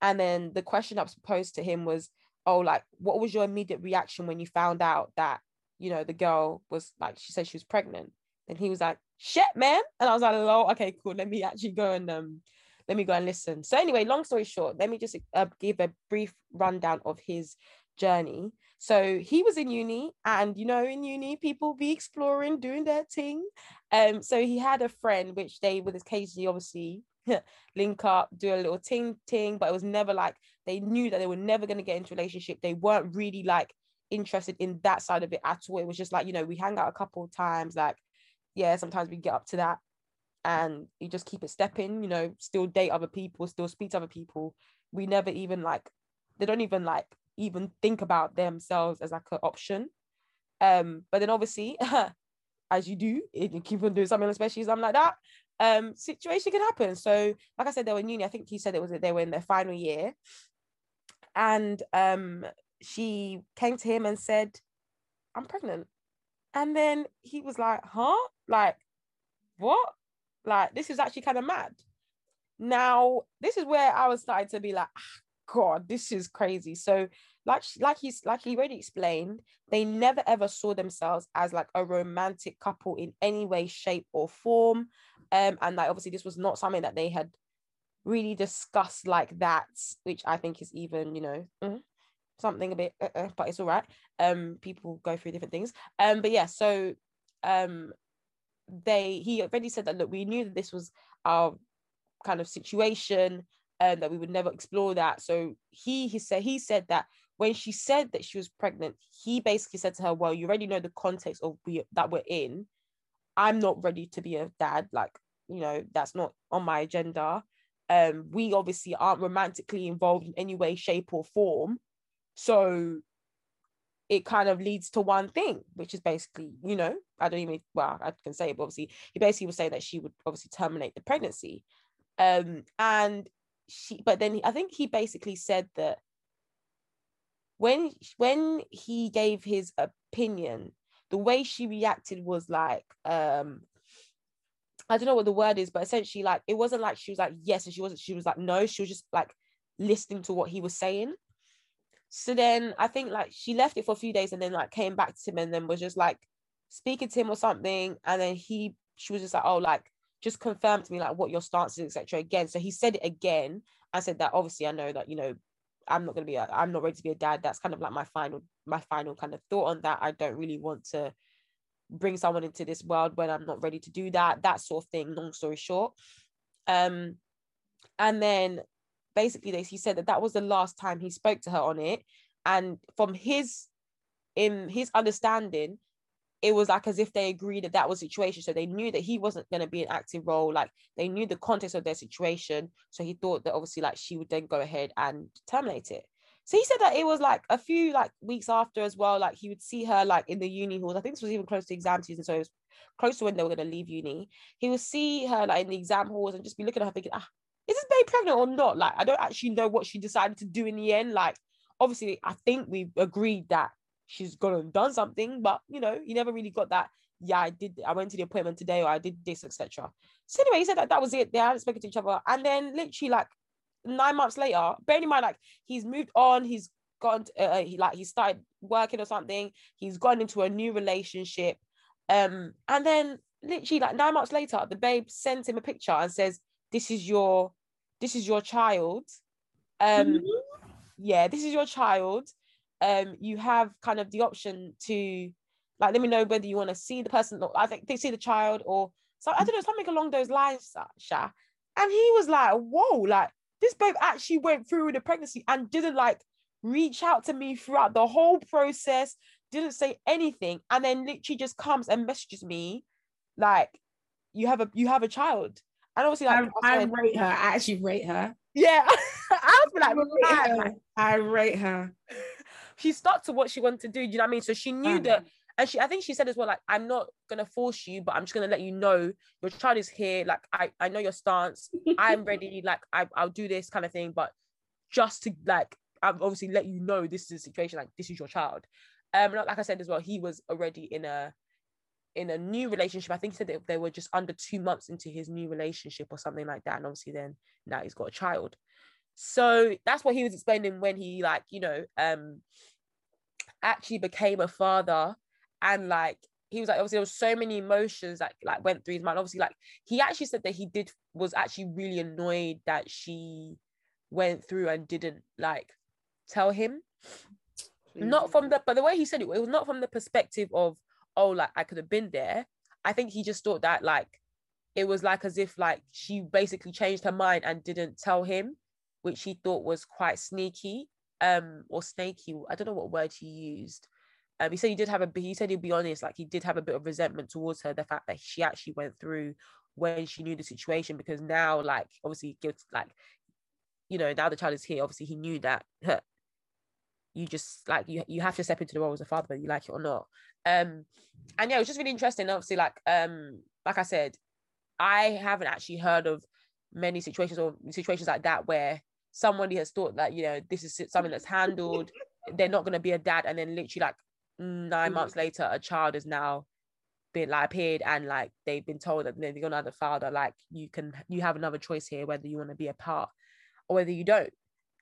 and then the question I was posed to him was, "Oh, like, what was your immediate reaction when you found out that you know the girl was like she said she was pregnant?" And he was like, "Shit, man!" And I was like, "Oh, okay, cool. Let me actually go and um." let me go and listen. So anyway, long story short, let me just uh, give a brief rundown of his journey. So he was in uni, and you know, in uni, people be exploring, doing their thing. Um, so he had a friend which they with his occasionally obviously link up, do a little ting ting, but it was never like they knew that they were never going to get into relationship. They weren't really like interested in that side of it at all. It was just like, you know, we hang out a couple of times, like, yeah, sometimes we get up to that and you just keep it stepping you know still date other people still speak to other people we never even like they don't even like even think about themselves as like an option um but then obviously as you do you keep on doing something especially something like that um situation could happen so like i said they were in uni i think he said it was that they were in their final year and um she came to him and said i'm pregnant and then he was like huh like what like this is actually kind of mad. Now, this is where I was starting to be like, ah, God, this is crazy. So, like, like he's like he already explained, they never ever saw themselves as like a romantic couple in any way, shape, or form. Um, and like obviously this was not something that they had really discussed like that, which I think is even, you know, mm, something a bit, uh, uh, but it's all right. Um, people go through different things. Um, but yeah, so um they he already said that look we knew that this was our kind of situation and that we would never explore that so he he said he said that when she said that she was pregnant, he basically said to her, Well, you already know the context of we, that we're in. I'm not ready to be a dad. Like, you know, that's not on my agenda. Um, we obviously aren't romantically involved in any way, shape, or form. So it kind of leads to one thing, which is basically, you know, I don't even well, I can say it, but obviously he basically was saying that she would obviously terminate the pregnancy. Um, and she but then I think he basically said that when when he gave his opinion, the way she reacted was like um I don't know what the word is, but essentially like it wasn't like she was like yes and she wasn't she was like no, she was just like listening to what he was saying. So then I think like she left it for a few days and then like came back to him and then was just like speaking to him or something. And then he she was just like, oh, like just confirm to me like what your stance is, etc. Again. So he said it again and said that obviously I know that, you know, I'm not gonna be I'm not ready to be a dad. That's kind of like my final, my final kind of thought on that. I don't really want to bring someone into this world when I'm not ready to do that, that sort of thing, long story short. Um, and then basically they, he said that that was the last time he spoke to her on it and from his in his understanding it was like as if they agreed that that was situation. So they knew that he wasn't going to be an active role like they knew the context of their situation. So he thought that obviously like she would then go ahead and terminate it. So he said that it was like a few like weeks after as well like he would see her like in the uni halls. I think this was even close to exam season so it was close to when they were going to leave uni. He would see her like in the exam halls and just be looking at her thinking ah is this baby pregnant or not? Like, I don't actually know what she decided to do in the end. Like, obviously, I think we agreed that she's gone and done something, but you know, you never really got that. Yeah, I did. I went to the appointment today, or I did this, etc. So anyway, he said that that was it. They hadn't spoken to each other, and then literally like nine months later, bearing in mind like he's moved on, he's gone, uh, he like he started working or something. He's gone into a new relationship, um, and then literally like nine months later, the babe sends him a picture and says, "This is your this is your child um mm-hmm. yeah this is your child um you have kind of the option to like let me know whether you want to see the person i think they see the child or so i don't know something along those lines sha and he was like whoa like this babe actually went through the pregnancy and didn't like reach out to me throughout the whole process didn't say anything and then literally just comes and messages me like you have a you have a child and obviously, like, I, I rate her. I actually rate her. Yeah, I was like, I rate, her. I rate her. She stuck to what she wanted to do. Do you know what I mean? So she knew um, that, and she, I think she said as well, like, I'm not gonna force you, but I'm just gonna let you know your child is here. Like, I, I know your stance. I'm ready. Like, I, I'll do this kind of thing, but just to like, I've obviously let you know this is a situation. Like, this is your child. Um, like I said as well, he was already in a in a new relationship. I think he said that they were just under two months into his new relationship or something like that. And obviously then now he's got a child. So that's what he was explaining when he like, you know, um actually became a father and like he was like obviously there was so many emotions that like went through his mind. Obviously, like he actually said that he did was actually really annoyed that she went through and didn't like tell him. Not from the but the way he said it, it was not from the perspective of oh, like I could have been there. I think he just thought that like it was like as if like she basically changed her mind and didn't tell him, which he thought was quite sneaky um or snaky. I don't know what word he used. Um, he said he did have a he said he'd be honest, like he did have a bit of resentment towards her, the fact that she actually went through when she knew the situation because now like obviously gives like you know now the child is here obviously he knew that you just like you you have to step into the role as a father whether you like it or not um and yeah it was just really interesting obviously like um like i said i haven't actually heard of many situations or situations like that where somebody has thought that you know this is something that's handled they're not going to be a dad and then literally like nine months later a child is now been like appeared and like they've been told that they're gonna have a father like you can you have another choice here whether you want to be a part or whether you don't.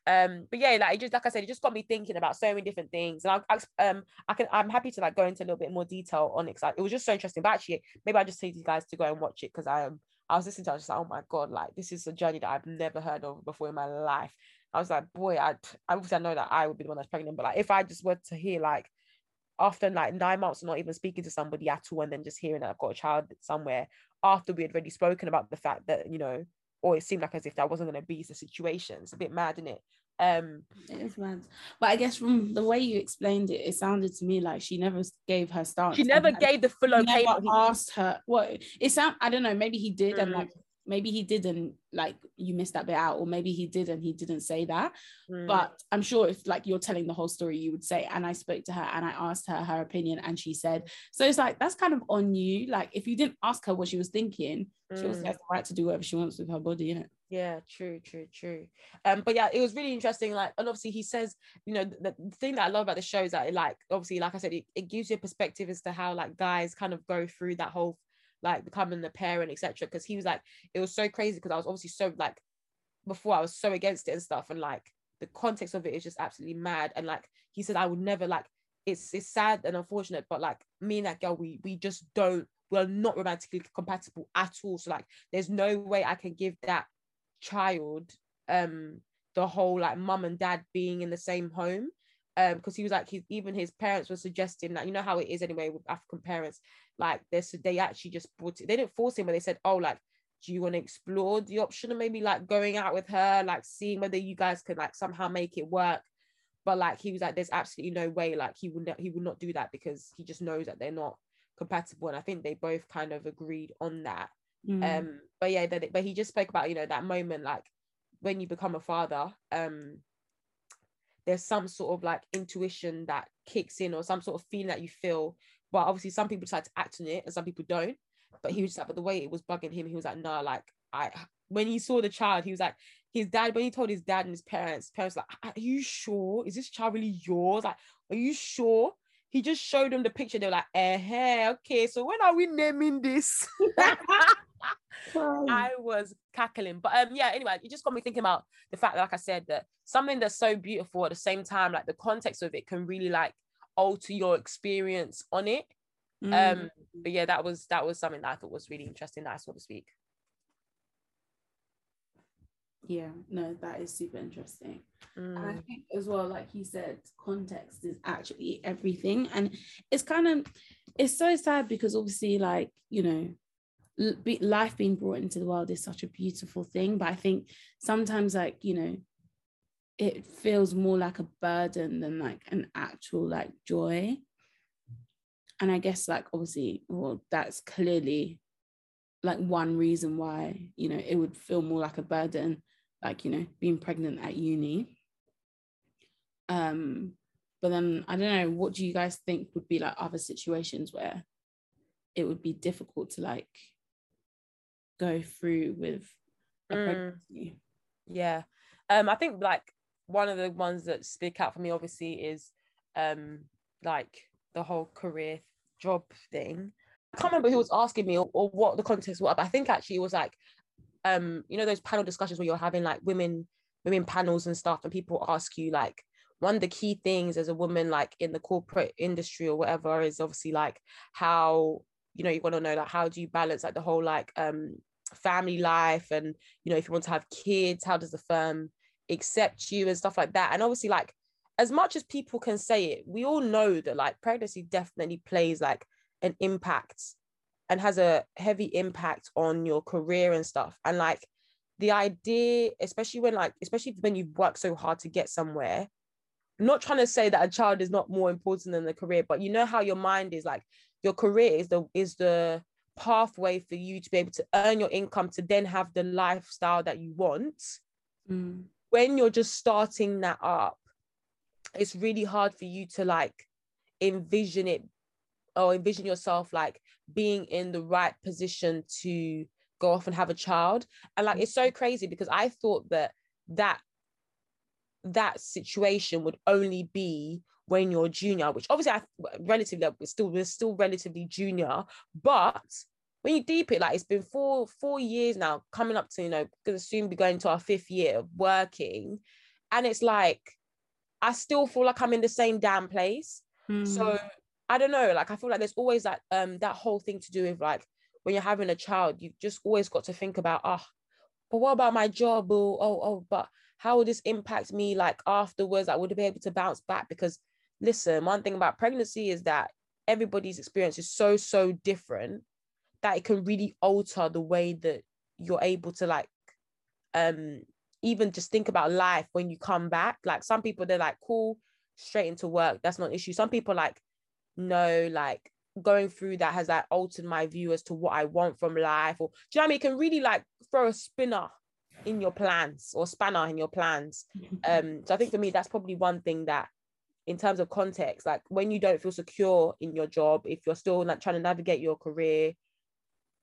Um but yeah like it just like i said it just got me thinking about so many different things and I, I um i can i'm happy to like go into a little bit more detail on it because it was just so interesting but actually maybe i just say to you guys to go and watch it because i am i was listening to it I was just like oh my god like this is a journey that i've never heard of before in my life i was like boy i obviously i know that i would be the one that's pregnant but like if i just were to hear like after like nine months not even speaking to somebody at all and then just hearing that i've got a child somewhere after we had already spoken about the fact that you know or it seemed like as if that wasn't going to be the situation. It's a bit mad, isn't it? Um, it is mad. But I guess from the way you explained it, it sounded to me like she never gave her stance. She never gave the full okay. Never asked her what it sound. I don't know. Maybe he did, mm. and like maybe he didn't like you missed that bit out or maybe he did and he didn't say that mm. but i'm sure if like you're telling the whole story you would say and i spoke to her and i asked her her opinion and she said so it's like that's kind of on you like if you didn't ask her what she was thinking mm. she also has the right to do whatever she wants with her body you know yeah true true true um but yeah it was really interesting like and obviously he says you know the, the thing that i love about the show is that it, like obviously like i said it, it gives you a perspective as to how like guys kind of go through that whole like becoming the parent, etc. Because he was like, it was so crazy because I was obviously so like before I was so against it and stuff, and like the context of it is just absolutely mad. And like he said, I would never like it's it's sad and unfortunate, but like me and that girl, we we just don't we're not romantically compatible at all. So like there's no way I can give that child um the whole like mum and dad being in the same home um because he was like he, even his parents were suggesting that you know how it is anyway with African parents like this they actually just brought it they didn't force him but they said oh like do you want to explore the option of maybe like going out with her like seeing whether you guys could like somehow make it work? But like he was like there's absolutely no way like he would not he would not do that because he just knows that they're not compatible. And I think they both kind of agreed on that mm. um but yeah that but he just spoke about you know that moment like when you become a father um there's some sort of like intuition that kicks in or some sort of feeling that you feel. But obviously some people decide to act on it and some people don't. But he was just like but the way it was bugging him he was like nah like i when he saw the child he was like his dad when he told his dad and his parents parents like are you sure? Is this child really yours? Like are you sure? He just showed them the picture. They were like eh hey, okay so when are we naming this I was cackling. But um, yeah, anyway, it just got me thinking about the fact that, like I said, that something that's so beautiful at the same time, like the context of it can really like alter your experience on it. Um, mm. Um, but yeah, that was that was something that I thought was really interesting that I saw this week. Yeah, no, that is super interesting. Mm. And I mm. think as well, like you said, context is actually everything. And it's kind of it's so sad because obviously, like, you know, life being brought into the world is such a beautiful thing but i think sometimes like you know it feels more like a burden than like an actual like joy. And i guess like obviously well that's clearly like one reason why you know it would feel more like a burden like you know being pregnant at uni. Um but then i don't know what do you guys think would be like other situations where it would be difficult to like go through with mm. pregnancy. Yeah. Um, I think like one of the ones that stick out for me obviously is um like the whole career job thing. I can't remember who was asking me or, or what the context was, but I think actually it was like um, you know, those panel discussions where you're having like women women panels and stuff, and people ask you like one of the key things as a woman like in the corporate industry or whatever is obviously like how you know you want to know like how do you balance like the whole like um family life and you know if you want to have kids how does the firm accept you and stuff like that? And obviously like as much as people can say it we all know that like pregnancy definitely plays like an impact and has a heavy impact on your career and stuff. And like the idea especially when like especially when you've worked so hard to get somewhere I'm not trying to say that a child is not more important than the career but you know how your mind is like your career is the is the pathway for you to be able to earn your income to then have the lifestyle that you want. Mm. when you're just starting that up it's really hard for you to like envision it or envision yourself like being in the right position to go off and have a child. And like it's so crazy because i thought that that that situation would only be when you're junior, which obviously I relatively we're still we're still relatively junior, but when you deep it, like it's been four four years now, coming up to you know, gonna soon be going to our fifth year of working, and it's like I still feel like I'm in the same damn place. Mm. So hmm. I don't know, like I feel like there's always that um that whole thing to do with like when you're having a child, you've just always got to think about ah, oh, but what about my job? Oh, oh, oh, but how will this impact me like afterwards? I would be able to bounce back because listen, one thing about pregnancy is that everybody's experience is so, so different that it can really alter the way that you're able to like um even just think about life when you come back. Like some people they're like cool straight into work that's not an issue. Some people like no like going through that has like altered my view as to what I want from life or do you know what I mean? It can really like throw a spinner in your plans or spanner in your plans. Um so I think for me that's probably one thing that in terms of context like when you don't feel secure in your job if you're still like trying to navigate your career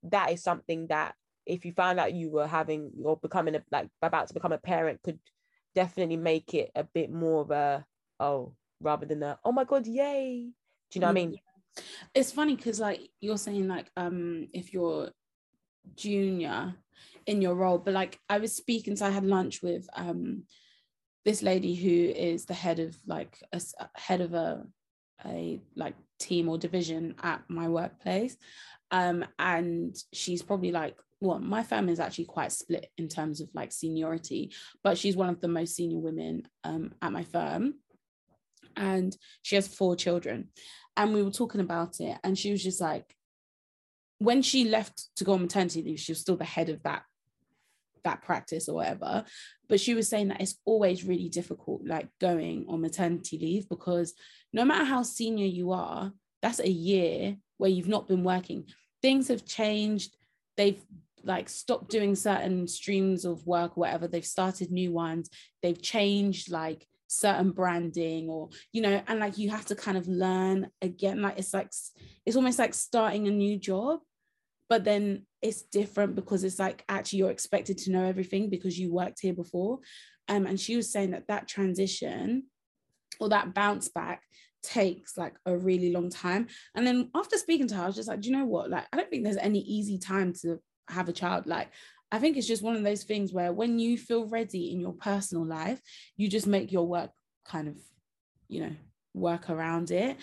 that is something that if you found out you were having or becoming a, like about to become a parent could definitely make it a bit more of a oh rather than a oh my god yay. Do you know what I mean? It's funny because like you're saying like um if you're junior in your role but like I was speaking so I had lunch with um this lady who is the head of like a head of a a like team or division at my workplace um and she's probably like well my family is actually quite split in terms of like seniority but she's one of the most senior women um at my firm and she has four children and we were talking about it and she was just like when she left to go on maternity leave she was still the head of that that practice or whatever. But she was saying that it's always really difficult like going on maternity leave because no matter how senior you are that's a year where you've not been working. Things have changed. They've like stopped doing certain streams of work or whatever. They've started new ones. They've changed like certain branding or you know and like you have to kind of learn again. Like it's like it's almost like starting a new job but then it's different because it's like actually you're expected to know everything because you worked here before. Um, and she was saying that that transition or that bounce back takes like a really long time. And then after speaking to her i was just like do you know what? Like i don't think there's any easy time to have a child. Like i think it's just one of those things where when you feel ready in your personal life you just make your work kind of you know work around it.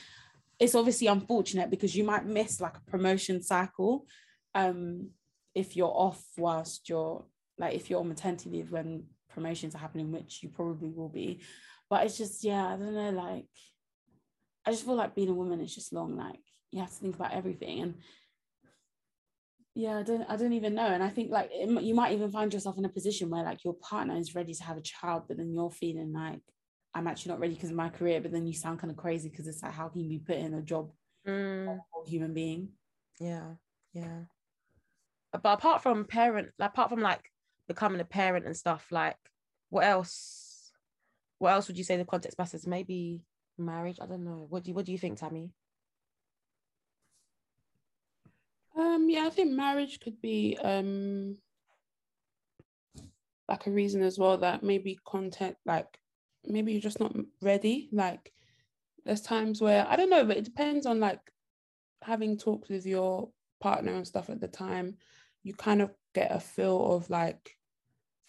It's obviously unfortunate because you might miss like a promotion cycle um if you're off whilst you're like if you're on maternity leave when promotions are happening which you probably will be. But it's just yeah i don't know like i just feel like being a woman is just long like you have to think about everything. And yeah i don't i don't even know. And i think like it, you might even find yourself in a position where like your partner is ready to have a child but then you're feeling like i'm actually not ready because of my career but then you sound kind of crazy because it's like how can you be put in a job Mm, a human being? Yeah yeah but apart from parent apart from like becoming a parent and stuff like what else what else would you say the context matters? Maybe marriage? I don't know. What do you what do you think tammy? Um, yeah, I think marriage could be um like a reason as well that maybe content like maybe you're just not ready. Like there's times where I don't know, but it depends on like having talked with your partner and stuff at the time, you kind of get a feel of like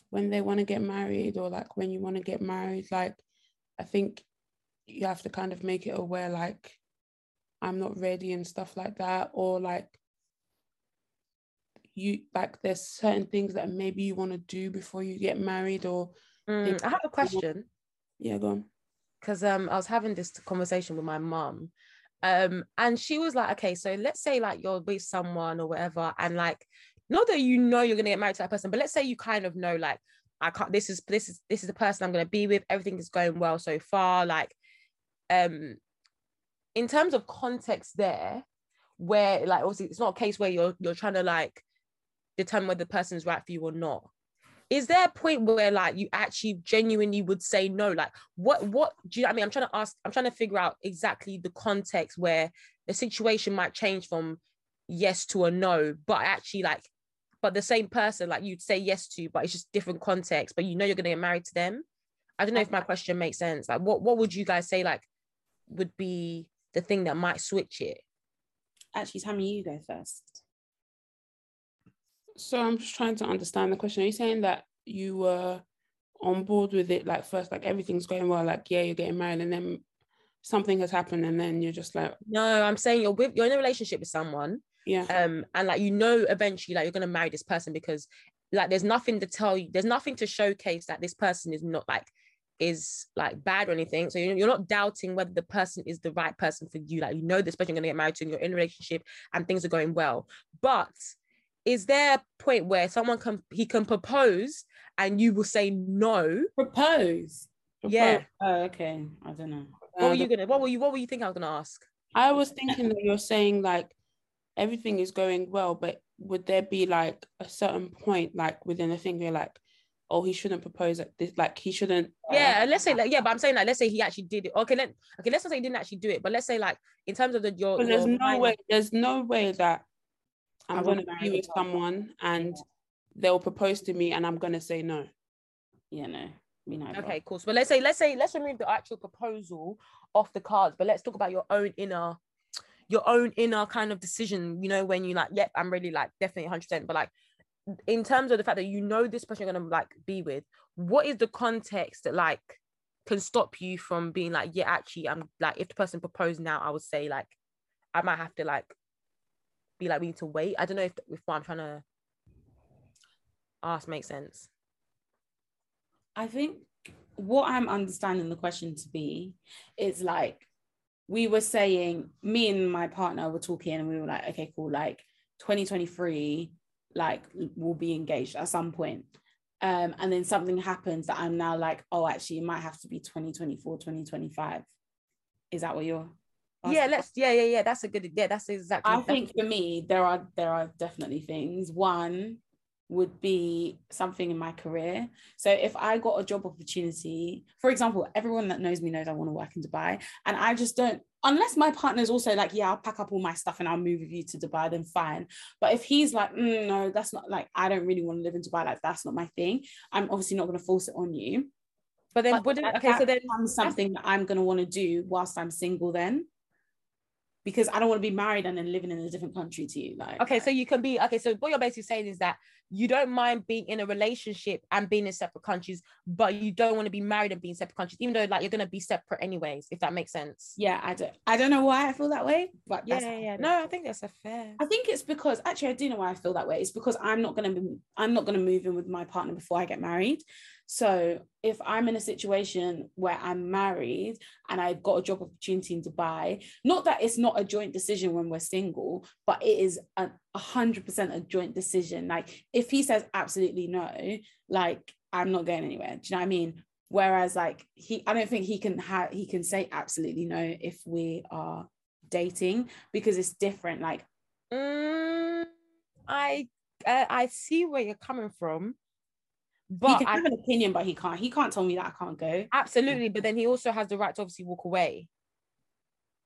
when they want to get married or like when you want to get married. Like I think you have to kind of make it aware like I'm not ready and stuff like that, or like you like there's certain things that maybe you want to do before you get married or Mm, i have a question. Yeah go on. Because um I was having this conversation with my mom um, and she was like, okay, so let's say like you're with someone or whatever, and like not that you know you're gonna get married to that person, but let's say you kind of know like I can't this is this is this is the person I'm gonna be with, everything is going well so far. Like um in terms of context there, where like obviously it's not a case where you're you're trying to like determine whether the person is right for you or not is there a point where like you actually genuinely would say no like what what do you i mean i'm trying to ask i'm trying to figure out exactly the context where the situation might change from yes to a no but actually like but the same person like you'd say yes to but it's just different context but you know you're going to get married to them. I don't know if my question makes sense. Like what what would you guys say like would be the thing that might switch it? Actually tammy you go first. So i'm just trying to understand the question. Are you saying that you were on board with it like first like everything's going well like yeah you're getting married and then something has happened and then you're just like no i'm saying you're with you're in a relationship with someone yeah um and like you know eventually like you're going to marry this person because like there's nothing to tell you there's nothing to showcase that this person is not like is like bad or anything so you're, you're not doubting whether the person is the right person for you like you know this person you're going to get married to and you're in a relationship and things are going well but is there a point where someone can he can propose and you will say no? Propose. Yeah. Oh, okay. I don't know. What were Uh, you gonna? What were you? What were you thinking? I was gonna ask. I was thinking that you're saying like everything is going well, but would there be like a certain point, like within a thing, where you're like, oh, he shouldn't propose at this, like he shouldn't. Uh, yeah, let's say like yeah, but I'm saying like let's say he actually did it. Okay, let okay, let's not say he didn't actually do it, but let's say like in terms of the your, But there's your no mind- way. There's no way that I I'm going to be with partner. someone and they'll propose to me and I'm going to say no. Yeah, no. Me neither. Okay, cool. So but let's say let's say let's remove the actual proposal off the cards, but let's talk about your own inner your own inner kind of decision, you know, when you like, yep, I'm really like definitely 100%, but like in terms of the fact that you know this person you're gonna like be with, what is the context that like can stop you from being like, yeah, actually, I'm like, if the person proposed now, I would say like, I might have to like be like, we need to wait. I don't know if if what I'm trying to ask makes sense. I think what I'm understanding the question to be is like we were saying, me and my partner were talking, and we were like, okay, cool, like 2023, like we'll be engaged at some point. Um, and then something happens that I'm now like, oh, actually, it might have to be 2024, 2025. Is that what you're? Yeah, let's yeah, yeah, yeah. That's a good yeah, that's exactly I think for me, there are there are definitely things. One would be something in my career. So if I got a job opportunity, for example, everyone that knows me knows I want to work in Dubai, and I just don't. Unless my partner's also like, yeah, I'll pack up all my stuff and I'll move with you to Dubai, then fine. But if he's like, mm, no, that's not like, I don't really want to live in Dubai, like that's not my thing. I'm obviously not going to force it on you. but then But wouldn't okay, so then something that I'm going to want to do whilst I'm single then. Because I don't want to be married and then living in a different country to you. Like, Okay, so you can be okay. So what you're basically saying is that you don't mind being in a relationship and being in separate countries, but you don't want to be married and being separate countries, even though like you're gonna be separate anyways, if that makes sense. yeah, I don't, I don't know why I feel that way, but Yeah, yeah, yeah. No, I think that's a fair. I think it's because actually I do know why I feel that way. It's because I'm not gonna be I'm not gonna move in with my partner before I get married. So if I'm in a situation where I'm married and I've got a job opportunity in Dubai, not that it's not a joint decision when we're single, but it is a hundred percent a joint decision. Like if he says absolutely no, like I'm not going anywhere. Do you know what I mean? Whereas like he, I don't think he can have he can say absolutely no if we are dating because it's different. Like Mm, I uh, I see where you're coming from, he can I, have an opinion, but he can't. He can't tell me that I can't go. absolutely. But then he also has the right to obviously walk away.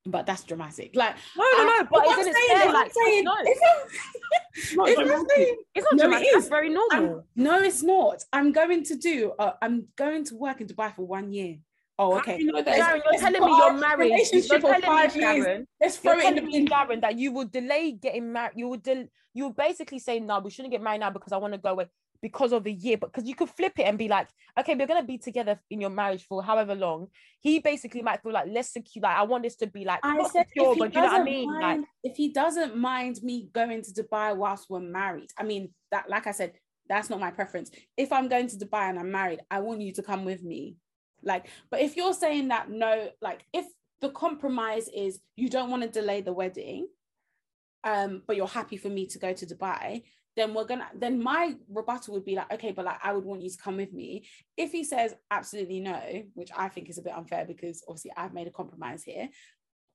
But that's dramatic. Like No, no, no. I- But what isn't I'm it saying, fair? what Like, I'm saying, no, if I'm- not if dramatic. saying- it's not No, dramatic. That's is. very normal. I'm- no, it's not. I'm going to do. Uh, I'm going to work in Dubai for one year. Oh, okay. you know that Let's- Sharon, you're let's telling me you're our married. You're Relationship telling of me, five years. Sharon, Let's You're throw it in the me. Darren, that you will delay getting married. You would del- you would basically say, no, we shouldn't get married now because I want to go away because of a year. But because you could flip it and be like, okay, we're gonna be together in your marriage for however long. He basically might feel like less secure. Like I want this to be like I not said secure, but you know what I mean. Like mind, if he doesn't mind me going to Dubai whilst we're married, I mean that, like I said, that's not my preference. If I'm going to Dubai and I'm married, I want you to come with me. Like, but if you're saying that no, like if the compromise is you don't want to delay the wedding, um, but you're happy for me to go to Dubai, then we're gonna then my rebuttal would be like, okay, but like I would want you to come with me. If he says absolutely no, which I think is a bit unfair because obviously I've made a compromise here,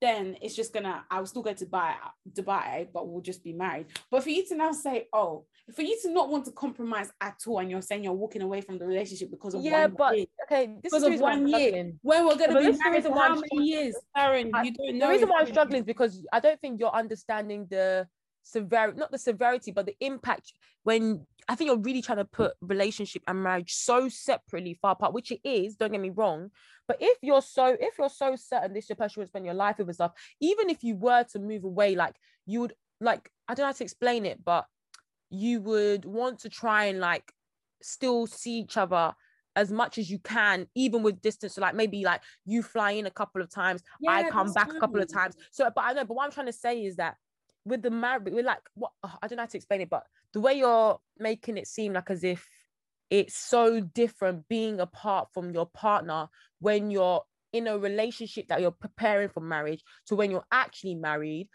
then it's just gonna I'll still go to Dubai, Dubai, but we'll just be married. But for you to now say, oh, for you to not want to compromise at all, and you're saying you're walking away from the relationship because of yeah, one but year, okay, this because of reason why I'm one year, struggling. when we're gonna be this is the married for how many years? Sharon, I- you don't the reason why I'm struggling is because I don't think you're understanding the severity, not the severity, but the impact when I think you're really trying to put relationship and marriage so separately far apart, which it is, don't get me wrong. But if you're so, if you're so certain this is your person you would spend your life with and stuff, even if you were to move away, like you would like, I don't know how to explain it, but you would want to try and like still see each other as much as you can, even with distance. So like maybe like you fly in a couple of times, I come back a couple of times. So, but I know, but what I'm trying to say is that with the marriage, we're like, what ugh, I don't know how to explain it, but the way you're making it seem like as if it's so different being apart from your partner when you're in a relationship that you're preparing for marriage to when you're actually married.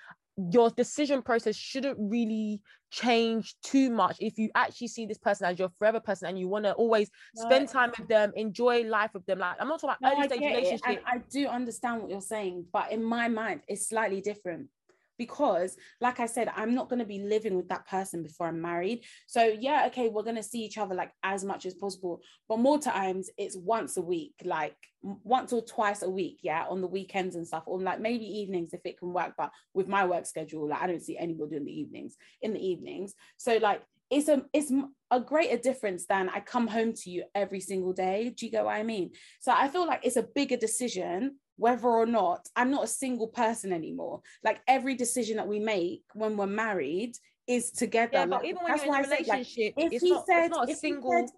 your decision process shouldn't really change too much if you actually see this person as your forever person and you want to always No, spend time with them enjoy life with them like i'm not talking No, about early I stage relationship I do understand what you're saying, but in my mind, it's slightly different because, like I said, I'm not going to be living with that person before I'm married. So yeah, okay, we're going to see each other like as much as possible, but more times it's once a week, like once or twice a week, yeah, on the weekends and stuff, or like maybe evenings if it can work. But with my work schedule, like I don't see anybody in the evenings. In the evenings, so like it's a it's a greater difference than I come home to you every single day. Do you get what I mean? So I feel like it's a bigger decision whether or not I'm not a single person anymore. Like every decision that we make when we're married is together. yeah but even when you're in a I said, like, relationship if it's he not, said, not a single said-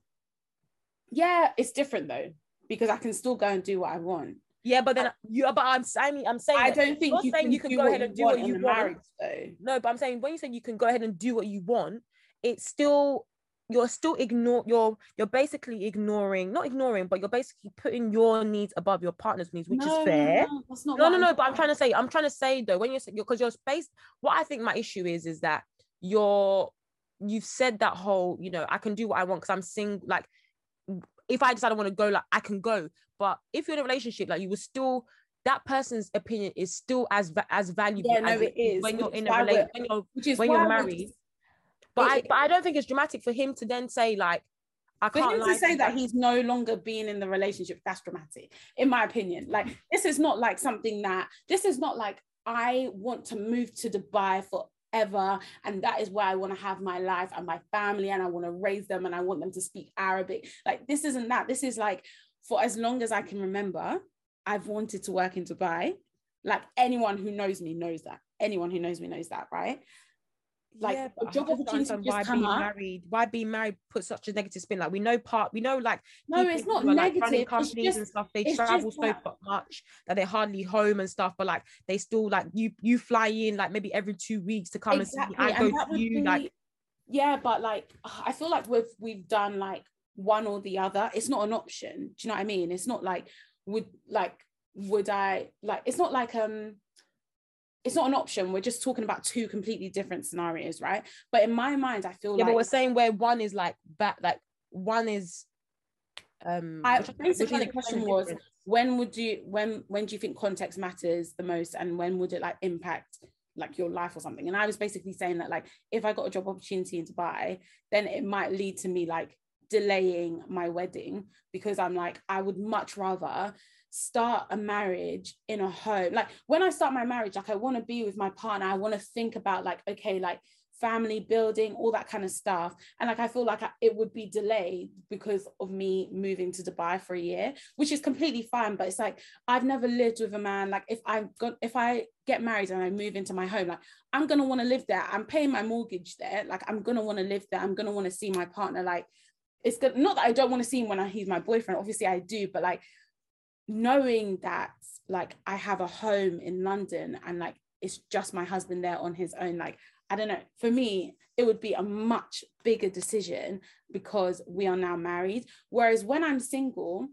yeah, it's different though because I can still go and do what I want. yeah but then you but i'm saying i'm saying I don't think you're you saying can, you can go ahead and do what you want marriage. No, but I'm saying when you say you can go ahead and do what you want, it's still you're still ignore you're you're basically ignoring not ignoring, but you're basically putting your needs above your partner's needs, which No, is fair. no, that's not No, no, no. But I'm trying to say, I'm trying to say though, when you're because you're space, what I think my issue is is that you're you've said that whole, you know, I can do what I want because I'm single. Like, if I decide I want to go, like I can go. But if you're in a relationship, like you will still that person's opinion is still as as valuable Yeah, no, as it is, when you're in a relationship when you're Which is when you're married. But I but I don't think it's dramatic for him to then say like I for can't him to say that he's no longer being in the relationship that's dramatic in my opinion. Like this is not like something that this is not like i want to move to dubai forever and that is where i want to have my life and my family and i want to raise them and i want them to speak arabic. Like this isn't that. This is like for as long as i can remember i've wanted to work in dubai. Like anyone who knows me knows that. Anyone who knows me knows that right like yeah, a but I job just just why being married, why being married put such a negative spin. Like we know part, we know like no it's not who are, like, running negative it's companies and stuff. They travel so that- much that they're hardly home and stuff. But like they still like you, you fly in like maybe every two weeks to come exactly and see. me. I and go to you be like yeah but like i feel like we've we've done like one or the other it's not an option do you know what i mean it's not like would like would i like it's not like um it's not an option we're just talking about two completely different scenarios right but in my mind i feel yeah. like But we're saying where one is like back, like one is. Um, I, we're trying- we're trying basically the question was difference. when would you when when do you think context matters the most and when would it like impact like your life or something and i was basically saying that like if i got a job opportunity in dubai then it might lead to me like delaying my wedding because i'm like i would much rather start a marriage in a home. Like when i start my marriage like i want to be with my partner i want to think about like okay like family building all that kind of stuff. And like i feel like I, it would be delayed because of me moving to dubai for a year which is completely fine but it's like i've never lived with a man like if i got if i get married and i move into my home like i'm going to want to live there. I'm paying my mortgage there. Like i'm going to want to live there. I'm going to want to see my partner. Like it's good not that i don't want to see him when I, he's my boyfriend obviously i do but like knowing that like i have a home in london and like it's just my husband there on his own like I don't know. For me, it would be a much bigger decision because we are now married. Whereas when I'm single,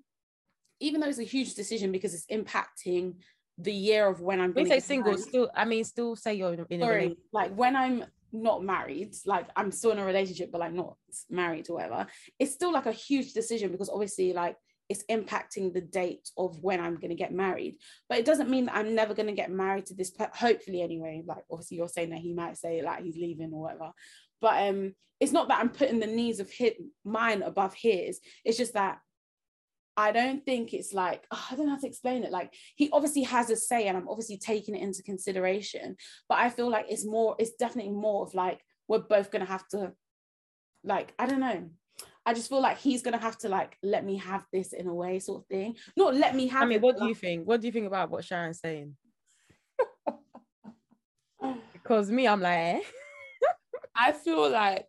even though it's a huge decision because it's impacting the year of when I'm going say single, married. still, I mean, still say you're in in a relationship. like when I'm not married, like I'm still in a relationship, but like not married or whatever, it's still like a huge decision because obviously, like it's impacting the date of when I'm going to get married. But it doesn't mean that I'm never going to get married to this. Hopefully, anyway. Like obviously, you're saying that he might say like he's leaving or whatever. But um, it's not that I'm putting the needs of his mine above his. It's just that I don't think it's like oh, I don't know how to explain it. Like he obviously has a say, and I'm obviously taking it into consideration. But I feel like it's more. It's definitely more of like we're both gonna have to, like I don't know. I just feel like he's gonna have to like let me have this in a way, sort of thing. Not let me have. I mean, it, what but, do you like, think? What do you think about what Sharon's saying? Because me, I'm like, eh? I feel like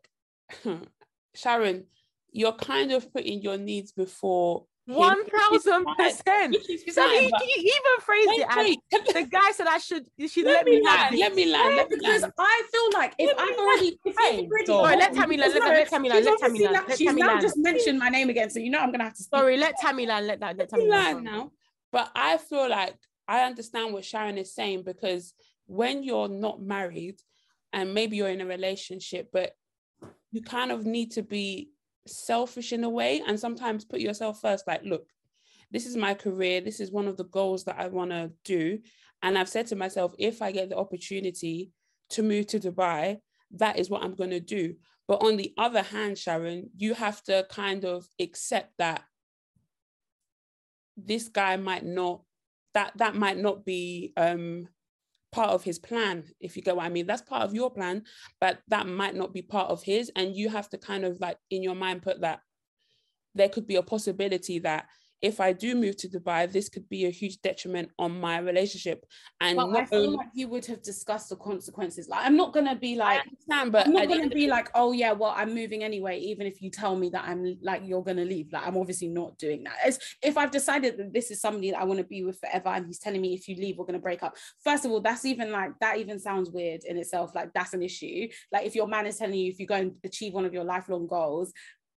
Sharon, you're kind of putting your needs before him, one thousand percent. So he, he even phrased Wait, it as wait, the guy said I should. You should let, me have land. Let me land. Let me because land. I feel like if Let I've already, if already, sorry, let Tammy land, let- let Tammy land, let Tammy land, She's Tammy now land. just mentioned my name again, so you know I'm gonna have to. Speak. Sorry, let Tammy land. Let that. Let Let Tammy land. now. But I feel like I understand what Sharon is saying because when you're not married and maybe you're in a relationship, but you kind of need to be selfish in a way and sometimes put yourself first like look this is my career this is one of the goals that i want to do. And i've said to myself if i get the opportunity to move to dubai that is what i'm going to do. But on the other hand sharon you have to kind of accept that this guy might not that that might not be um part of his plan, if you get what I mean. That's part of your plan, but that might not be part of his. And you have to kind of like in your mind put that there could be a possibility that if I do move to Dubai, this could be a huge detriment on my relationship. And I feel like you would have discussed the consequences. Like, I'm not gonna be like, I understand, but I'm not gonna be like, oh yeah, well, I'm moving anyway, even if you tell me that I'm like you're gonna leave. Like, I'm obviously not doing that. As if I've decided that this is somebody that I want to be with forever, and he's telling me if you leave, we're gonna break up. First of all, that's even like that even sounds weird in itself. Like that's an issue. Like if your man is telling you if you go and achieve one of your lifelong goals,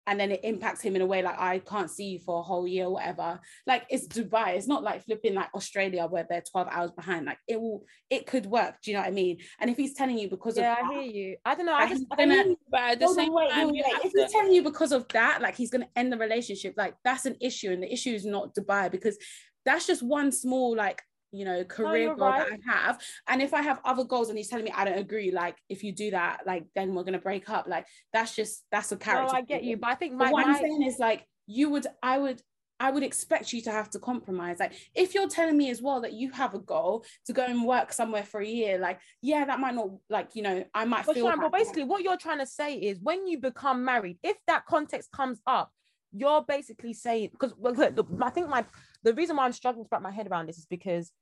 and then it impacts him in a way like I can't see you for a whole year or whatever. Like it's Dubai. It's not like flipping like Australia where they're 12 hours behind. Like it will, it could work. Do you know what I mean? And if he's telling you because yeah, of I hear you. I don't know. I just gonna, but at the same wait, time, wait, if he's telling you because of that, like he's gonna end the relationship, like that's an issue. And the issue is not Dubai because that's just one small like you know career no, goal right. that i have and if i have other goals and he's telling me i don't agree like if you do that like then we're gonna break up like that's just that's a character no, i get you but i think my, what my... i'm saying is like you would i would I would expect you to have to compromise. Like, if you're telling me as well that you have a goal to go and work somewhere for a year, like, yeah, that might not, like, you know, I might but feel. Sharon, but basically, what you're trying to say is when you become married, if that context comes up, you're basically saying, because well, look, I think my the reason why I'm struggling to wrap my head around this is because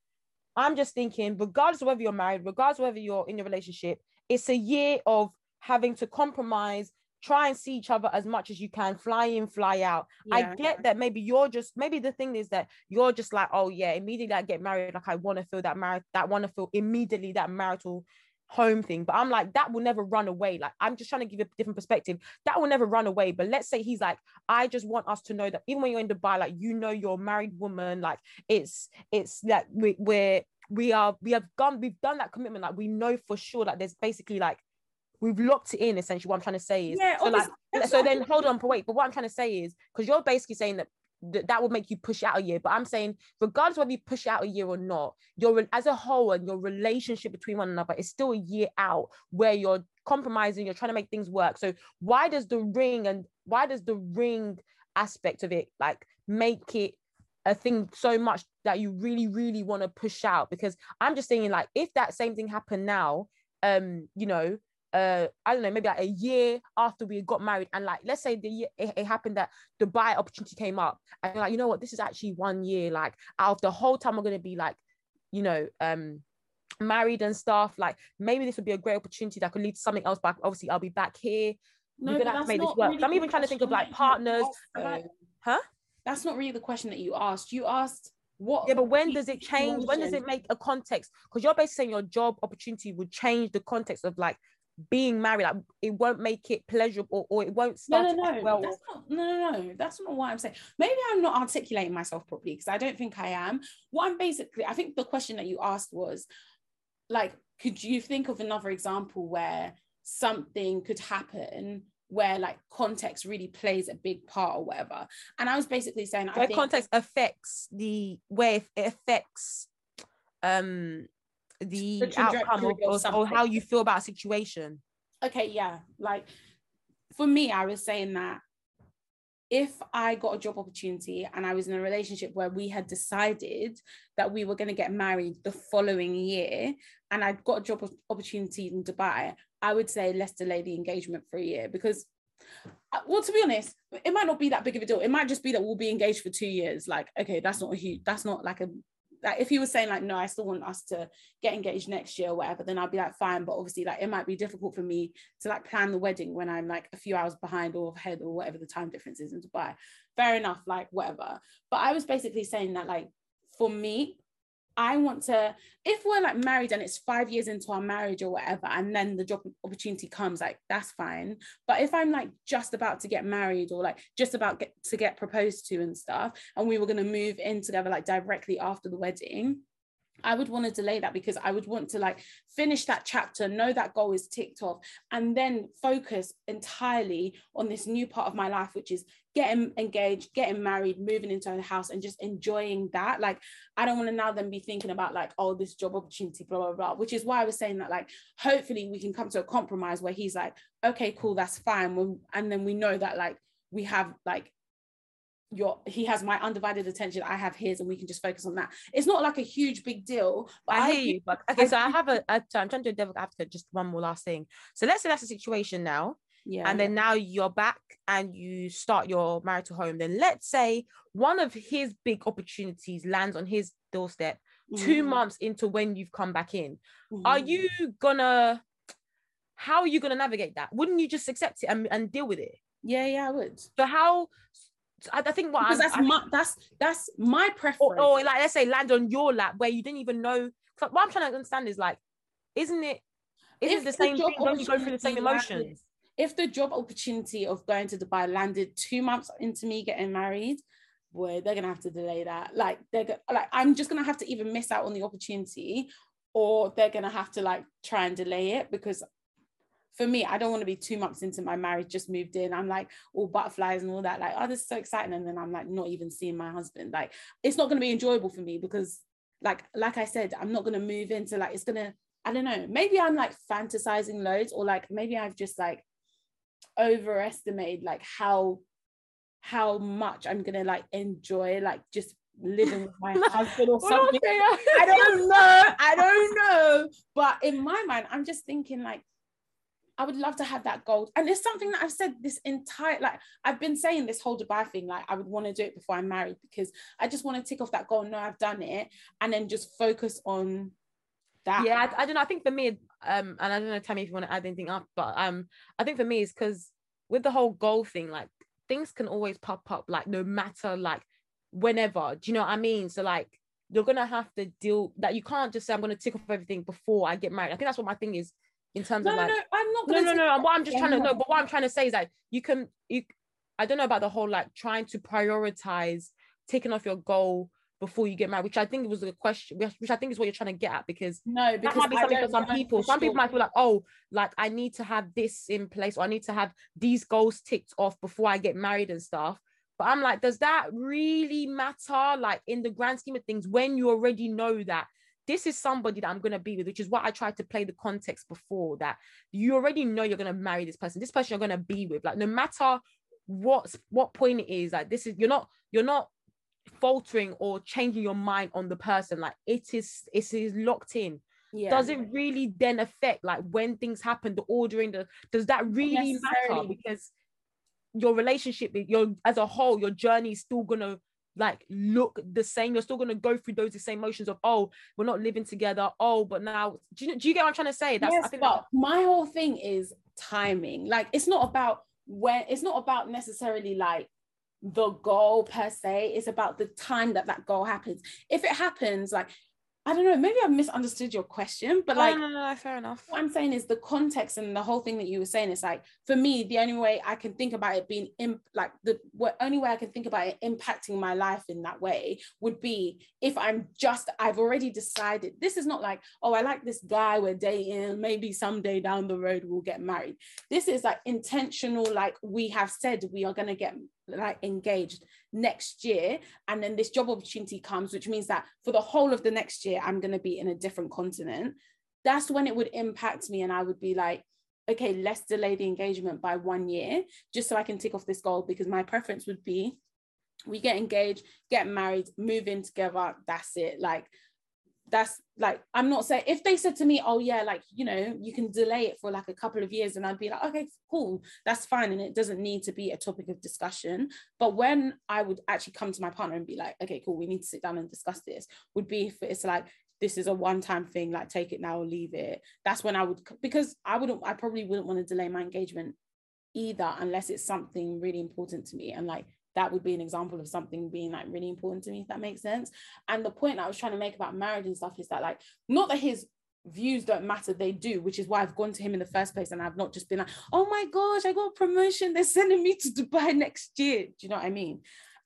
I'm just thinking, regardless of whether you're married, regardless of whether you're in a relationship, it's a year of having to compromise, try and see each other as much as you can, fly in, fly out. Yeah. I get that maybe you're just maybe the thing is that you're just like, oh yeah, immediately I get married, like I want to feel that married, that want to feel immediately that marital home thing. But I'm like, that will never run away. Like, I'm just trying to give you a different perspective. That will never run away. But let's say he's like, I just want us to know that even when you're in Dubai, like, you know, you're a married woman, like, it's, it's like, we, we're, we are, we have gone, we've done that commitment. Like, we know for sure that there's basically like, we've locked it in essentially. What I'm trying to say is, yeah, so like, so then hold on, but wait, but what I'm trying to say is, because you're basically saying that th- that would make you push out a year. But I'm saying, regardless whether you push out a year or not, your as a whole and your relationship between one another is still a year out where you're compromising, you're trying to make things work. So why does the ring and why does the ring aspect of it like make it a thing so much that you really, really want to push out? Because I'm just saying, like, if that same thing happened now, um, you know, uh I don't know, maybe like a year after we got married, and like let's say the year it, it happened that the Dubai opportunity came up, and like you know what, this is actually one year. Like out of the whole time, we're gonna be like, you know, um married and stuff. Like maybe this would be a great opportunity that could lead to something else. But obviously, I'll be back here. No, We're gonna have to make this work. Really I'm even trying to think of like partners. Like, huh? That's not really the question that you asked. You asked what yeah but when does it change when does it make a context because you're basically saying your job opportunity would change the context of like being married like it won't make it pleasurable or it won't start no no no. well that's not, no no no. That's not what i'm saying. Maybe i'm not articulating myself properly because i don't think i am. What i'm basically i think the question that you asked was like could you think of another example where something could happen where like context really plays a big part or whatever? And i was basically saying where context affects the way it affects um the, the outcome of, of or how you feel about a situation. Okay yeah like for me i was saying that if I got a job opportunity and I was in a relationship where we had decided that we were going to get married the following year and I'd got a job opportunity in Dubai, I would say let's delay the engagement for a year because uh, well to be honest it might not be that big of a deal. It might just be that we'll be engaged for two years. Like okay that's not a huge that's not like a like if he was saying like no i still want us to get engaged next year or whatever then i'd be like fine. But obviously like it might be difficult for me to like plan the wedding when i'm like a few hours behind or ahead or whatever the time difference is in dubai. Fair enough like whatever. But i was basically saying that like for me I want to, if we're like married and it's five years into our marriage or whatever, and then the job opportunity comes, like that's fine. But if I'm like just about to get married or like just about get, to get proposed to and stuff, and we were going to move in together like directly after the wedding, I would want to delay that because I would want to like finish that chapter, know that goal is ticked off, and then focus entirely on this new part of my life, which is getting engaged, getting married, moving into a house, and just enjoying that. Like, I don't want to now then be thinking about like, oh, this job opportunity, blah, blah, blah, which is why I was saying that, like, hopefully we can come to a compromise where he's like, okay, cool, that's fine. And then we know that, like, we have like your he has my undivided attention i have his and we can just focus on that. It's not like a huge big deal but i, I hear you but okay I, so i have a, a i'm trying to do a devil advocate just one more last thing. So let's say that's a situation now yeah. and then now you're back and you start your marital home then let's say one of his big opportunities lands on his doorstep mm-hmm. two months into when you've come back in. Mm-hmm. are you gonna how are you gonna navigate that? Wouldn't you just accept it and, and deal with it? Yeah yeah i would. So how I, I think what because I'm, that's I, my that's that's my preference. Or, or, like let's say land on your lap where you didn't even know. What I'm trying to understand is like, isn't it? Isn't it the, the same thing? Don't you go through the same emotions? If the job opportunity of going to Dubai landed two months into me getting married, boy, they're gonna have to delay that. Like they're go- like I'm just gonna have to even miss out on the opportunity, or they're gonna have to like try and delay it because for me, I don't want to be two months into my marriage, just moved in. I'm like all butterflies and all that. Like, oh, this is so exciting. And then I'm like not even seeing my husband. Like, it's not going to be enjoyable for me because, like, like I said, I'm not going to move into like it's gonna. I don't know. Maybe I'm like fantasizing loads, or like maybe I've just like overestimated like how how much I'm gonna like enjoy like just living with my husband or something. I don't know. I don't know. But in my mind, I'm just thinking like I would love to have that gold. And it's something that I've said this entire, like, I've been saying this whole Dubai thing, like, I would want to do it before I'm married because I just want to tick off that goal. No, I've done it. And then just focus on that. Yeah, I, I don't know. I think for me, um, and I don't know, Tammy, if you want to add anything up, but um, I think for me, is because with the whole goal thing, like, things can always pop up, like, no matter, like, whenever. Do you know what I mean? So, like, you're gonna have to deal that you can't just say I'm gonna tick off everything before I get married. I think that's what my thing is in terms no, of like no, I'm not no no no, no what I'm just trying to know but what I'm trying to say is that you can you I don't know about the whole like trying to prioritize taking off your goal before you get married, which I think was a question, which I think is what you're trying to get at, because no, because that might be something for some people. Some people might feel like, oh, like I need to have this in place, or I need to have these goals ticked off before I get married and stuff. But I'm like, does that really matter? Like in the grand scheme of things, when you already know that this is somebody that I'm going to be with, which is what I tried to play the context before that you already know you're going to marry this person, this person you're going to be with, like no matter what what point it is, like this is you're not you're not faltering or changing your mind on the person, like it is it is locked in. Yeah. Does it really then affect like when things happen, the ordering, the does that really matter? Because your relationship, your as a whole, your journey is still gonna like look the same. You're still gonna go through those same emotions of oh, we're not living together. Oh, but now do you do you get what I'm trying to say? That's yes, I think but my whole thing is timing. Like it's not about when it's not about necessarily like the goal per se. It's about the time that that goal happens. If it happens, like I don't know, maybe I've misunderstood your question, but like, no, no, no, fair enough. What I'm saying is the context and the whole thing that you were saying is like, for me, the only way I can think about it being in, like the only way I can think about it impacting my life in that way would be if I'm just, I've already decided this is not like, oh, I like this guy, we're dating, maybe someday down the road we'll get married. This is like intentional, like we have said we are going to get like engaged next year and then this job opportunity comes which means that for the whole of the next year i'm going to be in a different continent. That's when it would impact me and i would be like okay let's delay the engagement by one year just so i can tick off this goal because my preference would be we get engaged get married move in together that's it. Like that's like i'm not saying if they said to me oh yeah like you know you can delay it for like a couple of years and i'd be like okay cool that's fine and it doesn't need to be a topic of discussion. But when i would actually come to my partner and be like okay cool we need to sit down and discuss this would be if it's like this is a one-time thing like take it now or leave it that's when i would because i wouldn't i probably wouldn't want to delay my engagement either unless it's something really important to me and like that would be an example of something being like really important to me if that makes sense. And the point i was trying to make about marriage and stuff is that like not that his views don't matter they do which is why i've gone to him in the first place and i've not just been like oh my gosh i got a promotion they're sending me to dubai next year. Do you know what i mean?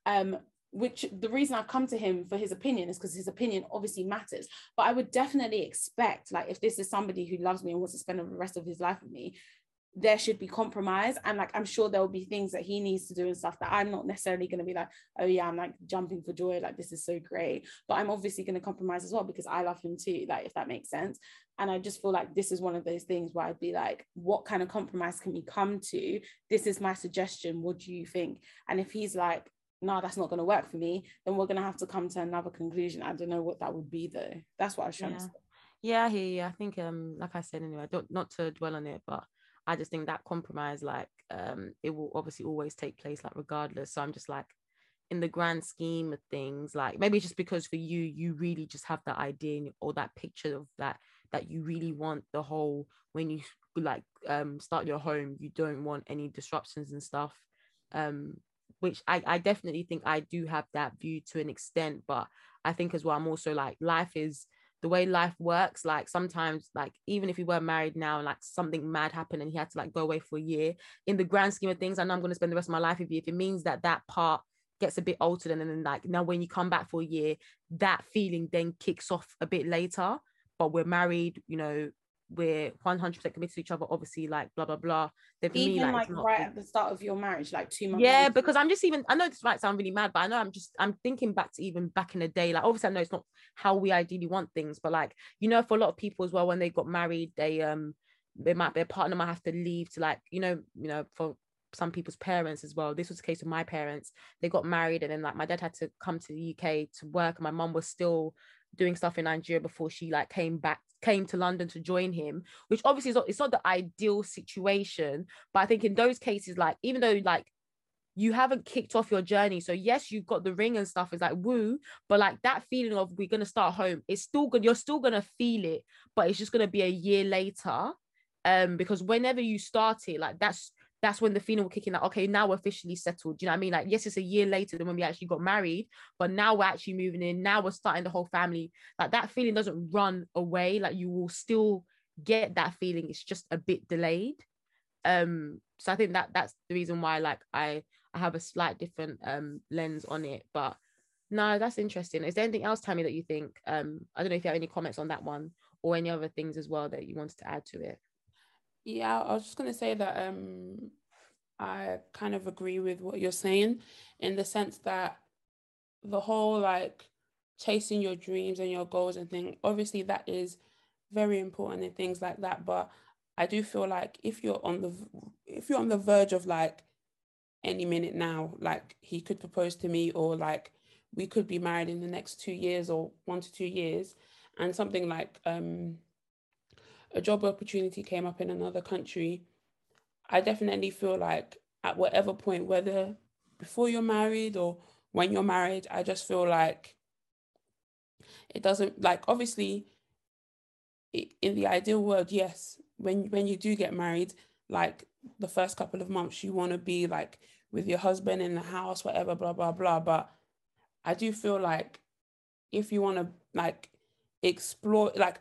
Um which the reason I've come to him for his opinion is because his opinion obviously matters. But I would definitely expect, like, if this is somebody who loves me and wants to spend the rest of his life with me, there should be compromise. And like, I'm sure there will be things that he needs to do and stuff that I'm not necessarily going to be like, oh, yeah, I'm like jumping for joy. Like, this is so great. But I'm obviously going to compromise as well because I love him too. Like, if that makes sense. And I just feel like this is one of those things where I'd be like, what kind of compromise can we come to? This is my suggestion. What do you think? And if he's like, no, that's not going to work for me, then we're going to have to come to another conclusion. I don't know what that would be though. That's what I was trying yeah. to say. Yeah, I hear you. I think um like I said anyway, I don't not to dwell on it, but I just think that compromise, like um, it will obviously always take place, like regardless. So I'm just like, in the grand scheme of things, like maybe just because for you, you really just have that idea or that picture of that that you really want the whole when you like um start your home, you don't want any disruptions and stuff. Um, which I, I definitely think I do have that view to an extent, but I think as well, I'm also like life is the way life works like sometimes like even if we were married now and like something mad happened and he had to like go away for a year in the grand scheme of things i know i'm going to spend the rest of my life with you. If it means that that part gets a bit altered and then like now when you come back for a year that feeling then kicks off a bit later. But we're married you know we're 100% committed to each other obviously like blah blah blah for even me, like, like right at the start of your marriage like two months yeah because i'm just even i know this might sound really mad but i know i'm just i'm thinking back to even back in the day like obviously i know it's not how we ideally want things but like you know for a lot of people as well when they got married they um they might their partner might have to leave to like you know you know for some people's parents as well. This was the case with my parents. They got married and then like my dad had to come to the UK to work and my mum was still doing stuff in Nigeria before she like came back came to London to join him, which obviously is not, it's not the ideal situation. But I think in those cases, like even though like you haven't kicked off your journey, so yes, you've got the ring and stuff. It's like woo, but like that feeling of we're gonna start home, it's still good. You're still gonna feel it, but it's just gonna be a year later. Um, because whenever you start it, like that's that's when the feeling will kick in like okay now we're officially settled. Do you know what i mean? Like yes it's a year later than when we actually got married but now we're actually moving in. Now we're starting the whole family. Like that feeling doesn't run away. Like you will still get that feeling. It's just a bit delayed. Um so i think that that's the reason why like i i have a slight different um lens on it. But no that's interesting. Is there anything else tammy that you think? Um i don't know if you have any comments on that one or any other things as well that you wanted to add to it yeah, I was just gonna say that um, I kind of agree with what you're saying in the sense that the whole like chasing your dreams and your goals and thing, obviously that is very important and things like that. But I do feel like if you're on the if you're on the verge of like any minute now, like he could propose to me or like we could be married in the next two years or one to two years, and something like um a job opportunity came up in another country, I definitely feel like at whatever point, whether before you're married or when you're married, I just feel like it doesn't like obviously in the ideal world, yes, when when you do get married, like the first couple of months, you want to be like with your husband in the house, whatever, blah blah blah. But I do feel like if you want to like explore, like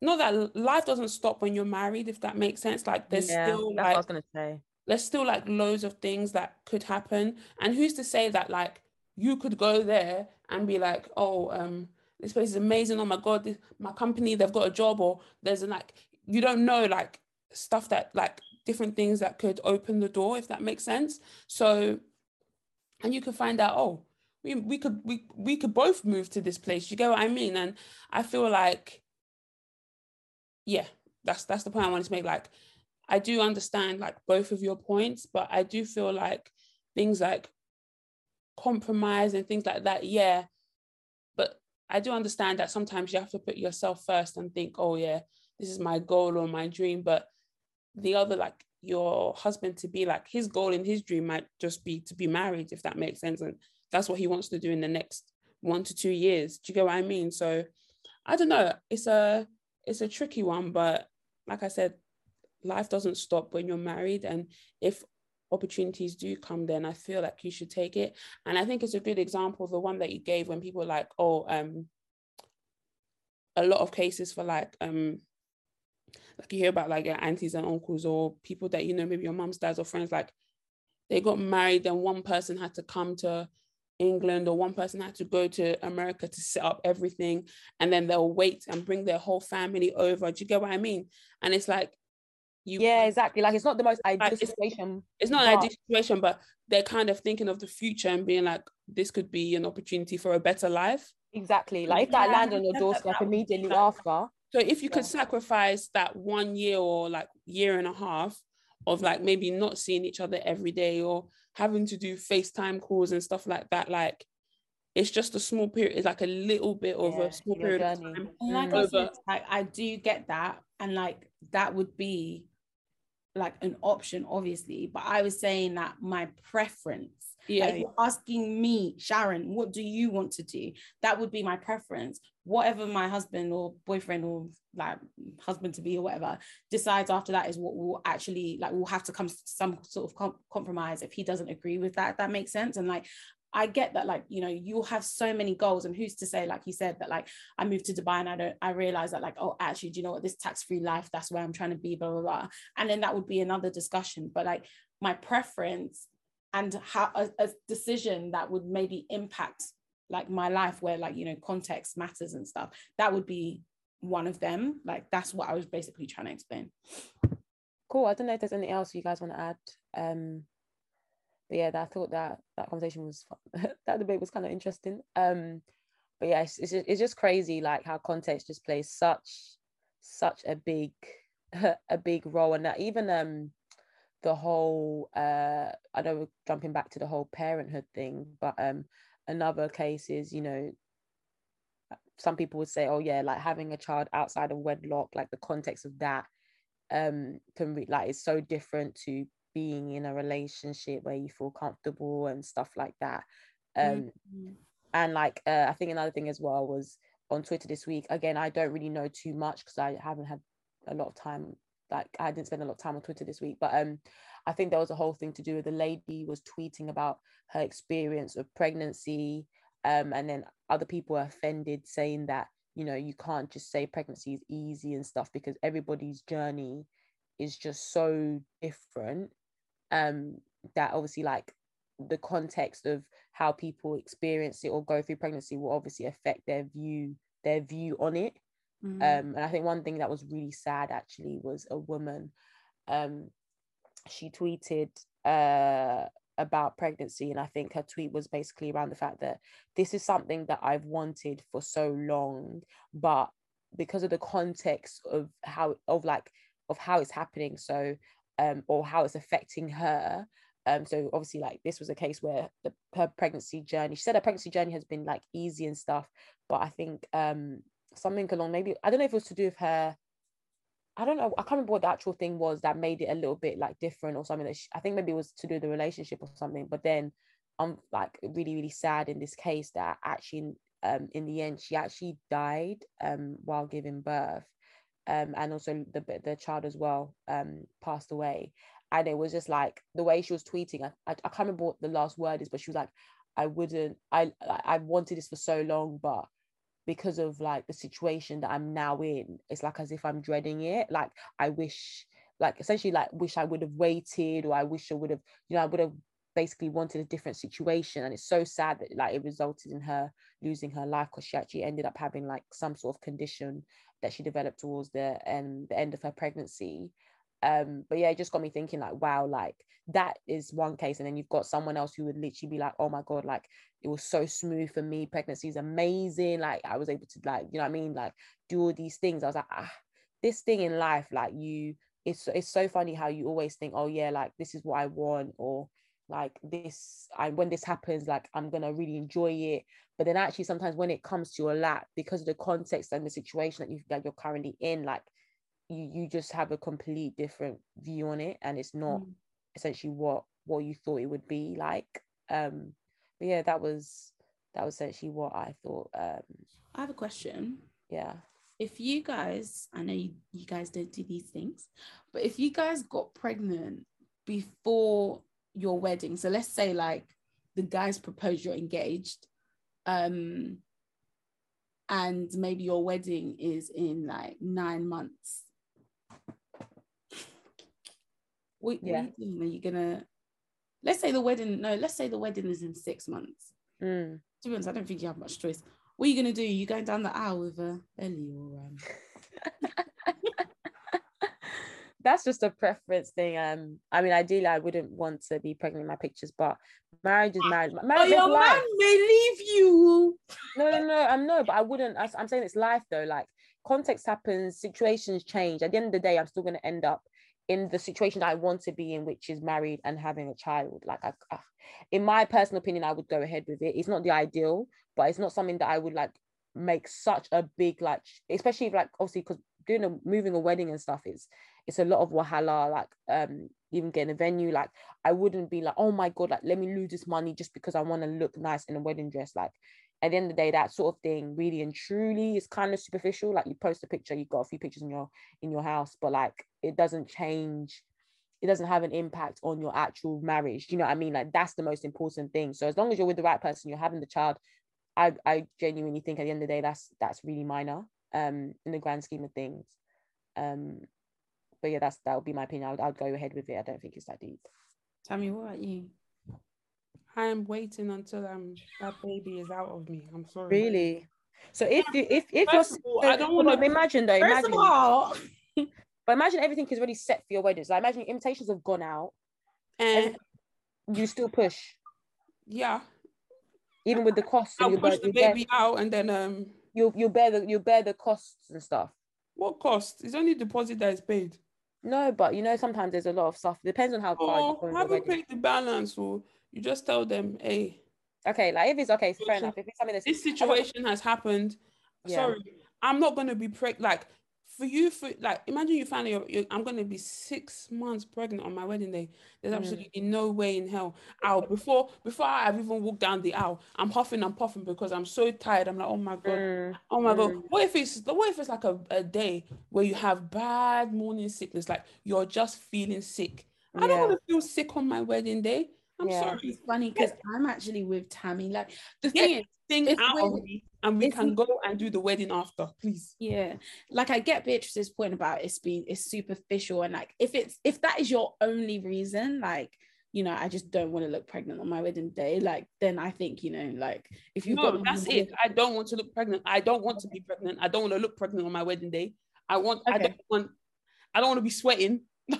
not that life doesn't stop when you're married, if that makes sense. Like there's yeah, still like I was gonna say. There's still like loads of things that could happen. And who's to say that like you could go there and be like, oh, um, this place is amazing. Oh my god, this, my company, they've got a job, or there's a, like you don't know like stuff that like different things that could open the door, if that makes sense. So and you could find out, oh, we, we could we we could both move to this place. You get what I mean? And I feel like yeah, that's that's the point I wanted to make. Like, I do understand like both of your points, but I do feel like things like compromise and things like that, yeah. But I do understand that sometimes you have to put yourself first and think, oh yeah, this is my goal or my dream. But the other, like your husband to be like his goal and his dream might just be to be married, if that makes sense. And that's what he wants to do in the next one to two years. Do you get what I mean? So I don't know. It's a it's a tricky one, but like I said, life doesn't stop when you're married. And if opportunities do come, then I feel like you should take it. And I think it's a good example, the one that you gave when people like, oh, um, a lot of cases for like um like you hear about like your aunties and uncles or people that you know maybe your mom's dads or friends like they got married and one person had to come to England or one person had to go to America to set up everything and then they'll wait and bring their whole family over. Do you get what I mean? And it's like you Yeah, exactly. Like it's not the most ideal it's, situation. It's not an ideal situation, but they're kind of thinking of the future and being like, this could be an opportunity for a better life. Exactly. Like if that land on your doorstep immediately after. So if you could sacrifice that one year or like year and a half of like maybe not seeing each other every day or having to do FaceTime calls and stuff like that, like it's just a small period, it's like a little bit of yeah, a small period of time. like, I said, like I do get that. And like that would be like an option, obviously. But I was saying that my preference yeah. Like you're asking me, Sharon, what do you want to do? That would be my preference. Whatever my husband or boyfriend or like husband to be or whatever decides after that is what will actually like we'll have to come to some sort of com- compromise if he doesn't agree with that. that makes sense. And like I get that, like, you know, you'll have so many goals. And who's to say, like you said, that like I moved to Dubai and I don't, I realize that, like, oh, actually, do you know what? This tax free life, that's where I'm trying to be, blah, blah, blah. And then that would be another discussion. But like my preference and how a, a decision that would maybe impact like my life where like you know context matters and stuff that would be one of them. Like that's what i was basically trying to explain. Cool i don't know if there's anything else you guys want to add um but yeah i thought that that conversation was that debate was kind of interesting. Um but yeah it's, it's, just, it's just crazy like how context just plays such such a big a big role. And that even um the whole uh I know we're jumping back to the whole parenthood thing, but um another case is, you know, some people would say, oh yeah, like having a child outside of wedlock, like the context of that um can be like it's so different to being in a relationship where you feel comfortable and stuff like that. Um mm-hmm. and like uh, I think another thing as well was on Twitter this week. Again, I don't really know too much because I haven't had a lot of time like I didn't spend a lot of time on Twitter this week, but um, I think there was a whole thing to do with the lady was tweeting about her experience of pregnancy, um, and then other people are offended saying that you know you can't just say pregnancy is easy and stuff because everybody's journey is just so different. Um, that obviously like the context of how people experience it or go through pregnancy will obviously affect their view their view on it Mm-hmm. Um, and I think one thing that was really sad actually was a woman. Um, she tweeted uh, about pregnancy, and I think her tweet was basically around the fact that this is something that I've wanted for so long, but because of the context of how of like of how it's happening, so um, or how it's affecting her. Um, so obviously, like this was a case where the, her pregnancy journey. She said her pregnancy journey has been like easy and stuff, but I think um, something along maybe I don't know if it was to do with her. I don't know. I can't remember what the actual thing was that made it a little bit like different or something. That she, I think maybe it was to do with the relationship or something. But then I'm like really really sad in this case that actually um in the end she actually died um while giving birth. Um, and also the the child as well um, passed away, and it was just like the way she was tweeting. I, I, I can't remember what the last word is, but she was like, "I wouldn't. I I wanted this for so long, but because of like the situation that I'm now in, it's like as if I'm dreading it. Like I wish, like essentially, like wish I would have waited, or I wish I would have, you know, I would have basically wanted a different situation. And it's so sad that like it resulted in her losing her life because she actually ended up having like some sort of condition that she developed towards the um, the end of her pregnancy um but yeah it just got me thinking like wow like that is one case and then you've got someone else who would literally be like oh my god like it was so smooth for me pregnancy is amazing like i was able to like you know what i mean like do all these things. I was like ah this thing in life like you it's it's so funny how you always think oh yeah like this is what i want or like this i when this happens like i'm gonna really enjoy it. But then actually sometimes when it comes to your lap because of the context and the situation that you that you're currently in like you you just have a complete different view on it and it's not mm. essentially what what you thought it would be like. Um but yeah that was that was essentially what i thought um i have a question. yeah. If you guys i know you, you guys don't do these things but if you guys got pregnant before your wedding so let's say like the guys proposed you're engaged um and maybe your wedding is in like nine months what, yeah. what are you doing? Are you gonna let's say the wedding no, let's say the wedding is in six months. Mm. To be honest, I don't think you have much choice. What are you gonna do? You going down the aisle with a belly or um? That's just a preference thing. Um, I mean, ideally, I wouldn't want to be pregnant in my pictures, but marriage is marriage. Oh, Marriage is your life. man may leave you. No, no, no. I'm no, but I wouldn't. I, I'm saying it's life though. Like context happens, situations change. At the end of the day, I'm still going to end up in the situation that I want to be in, which is married and having a child. Like, I, I, in my personal opinion, I would go ahead with it. It's not the ideal, but it's not something that I would like make such a big like, especially if, like obviously because doing a moving a wedding and stuff is it's a lot of wahala. Like, um, even getting a venue. Like, I wouldn't be like, oh my god, like let me lose this money just because I want to look nice in a wedding dress. Like, at the end of the day, that sort of thing really and truly is kind of superficial. Like you post a picture, you've got a few pictures in your in your house, but like it doesn't change, it doesn't have an impact on your actual marriage. You know what I mean? Like that's the most important thing. So as long as you're with the right person, you're having the child, I I genuinely think at the end of the day, that's that's really minor um in the grand scheme of things. Um but yeah, that's that would be my opinion. I would, I would go ahead with it. I don't think it's that deep. Tammy, what about you? I am waiting until um that baby is out of me. I'm sorry. Really? So if you if if First you're all, I don't wanna- imagine though, First imagine of all, but imagine everything is already set for your wedding. So imagine invitations have gone out, And you still push, yeah, even with the costs. I'll you push bear, the you bear, baby out and then um you you bear the you bear the costs and stuff. what cost? It's only deposit that is paid. No, but you know sometimes there's a lot of stuff. Depends on how far Oh, the haven't paid the balance, or you just tell them, hey, Okay, like if it's okay, fair enough. If it's something that's this situation has happened. Yeah. Sorry, I'm not gonna be pregnant. Like for you, for like, imagine you find out you're, you're, I'm gonna be six months pregnant on my wedding day. There's Mm. absolutely no way in hell. I'll before before I've even walked down the aisle, I'm huffing and puffing because I'm so tired. I'm like, oh my god, Mm, oh my mm. god. What if it's what if it's like a, a day where you have bad morning sickness, like you're just feeling sick. I don't want to feel sick on my wedding day. I'm Yeah. sorry. it's funny because I'm actually with Tammy. Like the thing Get is, thing it's out of me, and we can go and do the wedding after, please. yeah, like I get Beatrice's point about it's being it's superficial and like if it's if that is your only reason, like you know, I just don't want to look pregnant on my wedding day. Like then I think you know, like if you've no, got that's it. I don't want to look pregnant. I don't want to be pregnant. I don't want to look pregnant on my wedding day. I want. I don't want. I don't want to be sweating. I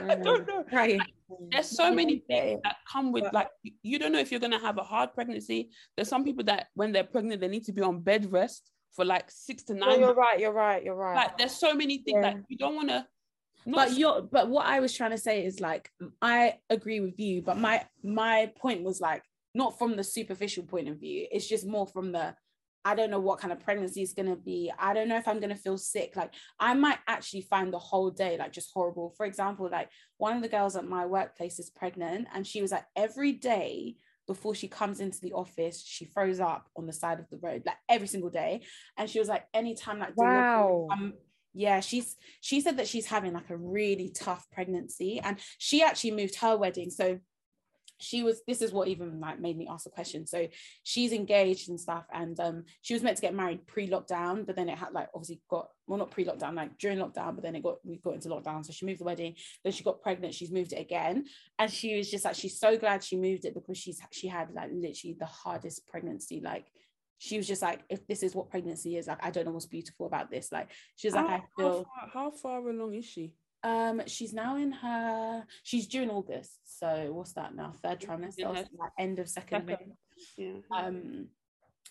mm. don't know. Right. Mm-hmm. There's so many things that come with like you- you don't know if you're gonna have a hard pregnancy. There's some people that when they're pregnant they need to be on bed rest for like six to No, nine. you're months. right. You're right. You're right. Like there's so many things Yeah. that you don't want to. but you're but what i was trying to say is like i agree with you but my my point was like not from the superficial point of view it's just more from the i don't know what kind of pregnancy is going to be. I don't know if i'm going to feel sick. Like i might actually find the whole day like just horrible. For example like one of the girls at my workplace is pregnant and she was like every day before she comes into the office she throws up on the side of the road like every single day. And she was like anytime like Wow. come- yeah she's she said that she's having like a really tough pregnancy and she actually moved her wedding. So she was this is what even like made me ask the question. So she's engaged and stuff and um she was meant to get married pre-lockdown but then it had like obviously got well not pre-lockdown like during lockdown but then it got we got into lockdown. So she moved the wedding then she got pregnant she's moved it again. And she was just like she's so glad she moved it because she's she had like literally the hardest pregnancy. Like she was just like if this is what pregnancy is like i don't know what's beautiful about this. Like she was like how, i feel how, far, how far along is she? Um, she's now in her. She's due in August. So what's that now? Third trimester, In or her end of second. second. Yeah. Um,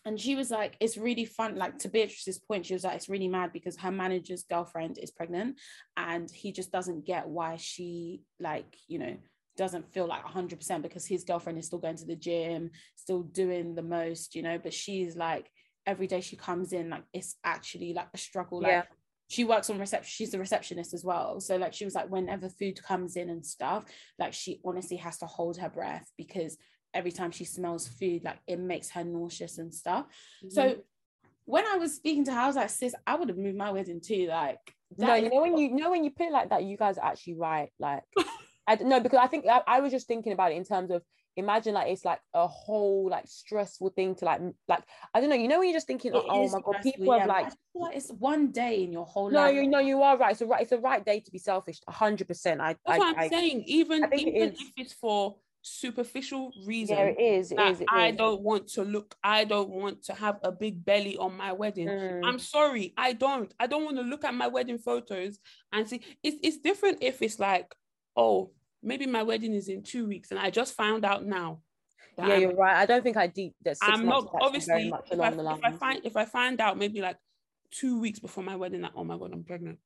and she was like, it's really fun. Like to Beatrice's point, she was like, it's really mad because her manager's girlfriend is pregnant, and he just doesn't get why she like, you know, doesn't feel like 100% because his girlfriend is still going to the gym, still doing the most, you know. But she's like, every day she comes in, like it's actually like a struggle. Like Yeah. She works on reception she's a receptionist as well so like she was like whenever food comes in and stuff like she honestly has to hold her breath because every time she smells food like it makes her nauseous and stuff Mm-hmm. so when i was speaking to her i was like sis i would have moved my wedding too like no, you know when you, you know when you put it like that, you guys are actually right. Like, I don't know because I think I, I was just thinking about it in terms of imagine like it's like a whole like stressful thing to like like I don't know. You know when you're just thinking, it oh my god, people have yeah, I like like it's one day in your whole no, life No, you know you are right. It's a right. It's a right day to be selfish. hundred percent. I That's I, what I'm I saying. Even think it even if it's for superficial reason Yeah, it is. It is. It I is. don't want to look, I don't want to have a big belly on my wedding. Mm. I'm sorry, I don't. I don't want to look at my wedding photos and see. It's it's different if it's like, oh, maybe my wedding is in two weeks and I just found out now. yeah, I'm- you're right. I don't think I deep that. Six I'm not is actually very obviously if I, if I find if I find out maybe like two weeks before my wedding that oh my god I'm pregnant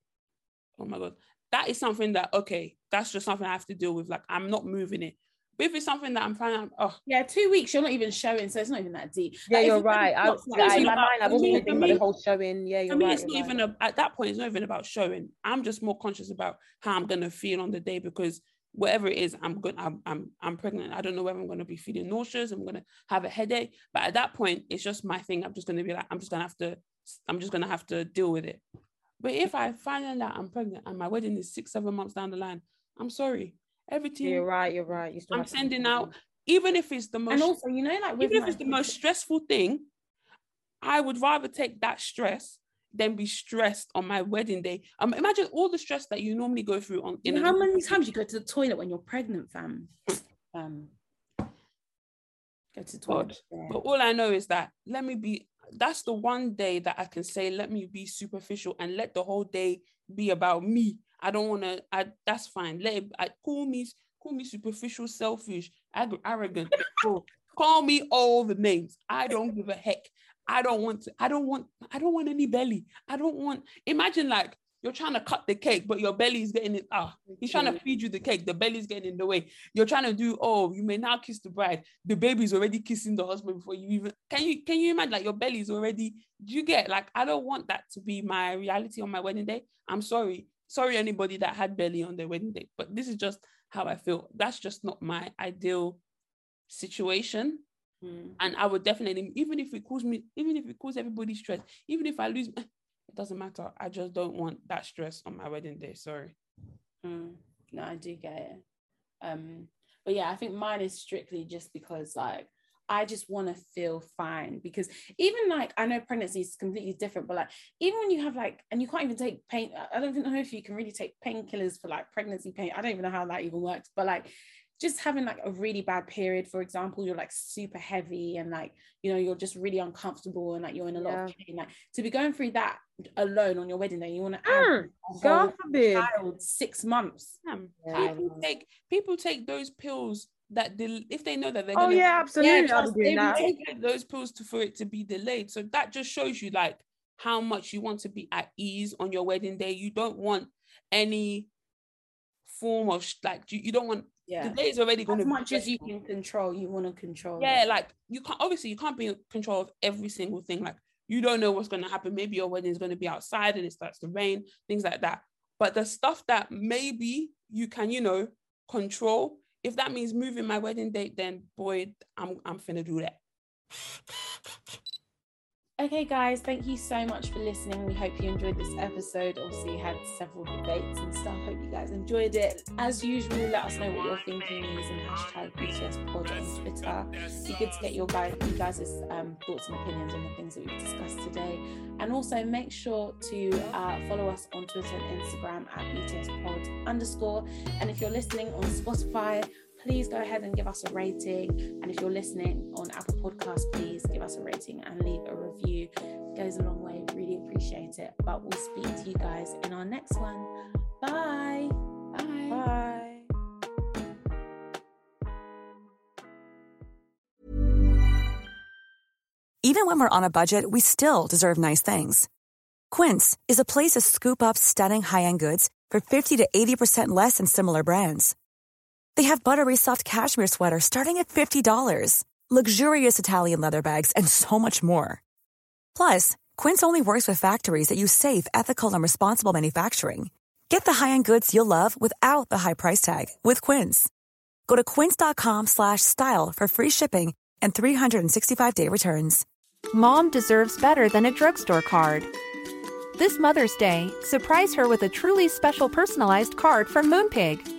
oh my god that is something that okay that's just something I have to deal with like I'm not moving it but if it's something that I'm finding out oh Yeah, two weeks you're not even showing, so it's not even that deep. yeah, Like, you're right. I, clock's yeah, like in my mind, I've for been thinking about the whole showing. Yeah, you're me right. it's not you're even right. a, at that point it's not even about showing I'm just more conscious about how I'm gonna feel on the day because whatever it is I'm good I'm, I'm I'm pregnant. I don't know whether I'm gonna be feeling nauseous I'm gonna have a headache. But at that point it's just my thing. I'm just gonna be like I'm just gonna have to I'm just gonna have to deal with it. But if I find out I'm pregnant and my wedding is six seven months down the line I'm sorry. Everything You're right. You're right. You I'm to sending out even if it's the most And also, you know, like even if it's the most stressful thing, I would rather take that stress than be stressed on my wedding day. Um, imagine all the stress that you normally go through on. You in know how many times you go to the toilet when you're pregnant, fam? Um, go to the toilet. yeah. But all I know is that let me be. That's the one day that I can say let me be superficial and let the whole day be about me. I don't want to. I that's fine. Let it. I call me call me superficial, selfish, ag- arrogant. Call me all the names. I don't give a heck. I don't want to. I don't want. I don't want any belly. I don't want. Imagine like you're trying to cut the cake, but your belly is getting it. Ah, he's trying to feed you the cake. The belly's getting in the way. You're trying to do. Oh, you may now kiss the bride. The baby's already kissing the husband before you even. Can you can you imagine like your belly's already? Do you get like I don't want that to be my reality on my wedding day. I'm sorry. Sorry anybody that had belly on their wedding day, but this is just how I feel. That's just not my ideal situation Mm. and I would definitely, even if it causes me, even if it causes everybody stress, even if I lose, it doesn't matter. I just don't want that stress on my wedding day. Sorry. Mm. No, I do get it. Um, but yeah, I think mine is strictly just because like I just want to feel fine because even like I know pregnancy is completely different, but like even when you have like and you can't even take pain, I don't even know if you can really take painkillers for like pregnancy pain. I don't even know how that even works, but like just having like a really bad period, for example, you're like super heavy and like you know you're just really uncomfortable and like you're in a lot of pain. Like to be going through that alone on your wedding day, you want to add Mm, a God forbid. child six months. Damn. Yeah. People take people take those pills that del- if they know that they're Oh gonna yeah, absolutely. Yeah, I'll trust be doing me, that. they take those pills to, for it to be delayed. So that just shows you like how much you want to be at ease on your wedding day. You don't want any form of like you, you don't want Yeah. the day is already going As to much as you can control, you want to control. yeah like you can't obviously you can't be in control of every single thing. Like you don't know what's going to happen. Maybe your wedding is going to be outside and it starts to rain things like that. But the stuff that maybe you can you know control if that means moving my wedding date then boy i'm i'm finna do that Okay, guys, thank you so much for listening. We hope you enjoyed this episode. Obviously, had several debates and stuff. Hope you guys enjoyed it. As usual, let us know what your thinking and hashtag BTS Pod on Twitter. It'd be good to get your guys, you guys' um, thoughts and opinions on the things that we've discussed today. And also make sure to uh, follow us on Twitter and Instagram at BTS Pod underscore. And if you're listening on Spotify, please go ahead and give us a rating. And if you're listening on Apple Podcasts, please give us a rating and leave a review. It goes a long way. Really appreciate it. But we'll speak to you guys in our next one. Bye. Bye. Bye. Even when we're on a budget, we still deserve nice things. Quince is a place to scoop up stunning high-end goods for 50 to 80% less than similar brands. They have buttery soft cashmere sweaters starting at $50, luxurious Italian leather bags, and so much more. Plus, Quince only works with factories that use safe, ethical, and responsible manufacturing. Get the high-end goods you'll love without the high price tag with Quince. Go to quince.com slash style for free shipping and 365-day returns. Mom deserves better than a drugstore card. This Mother's Day, surprise her with a truly special personalized card from Moonpig.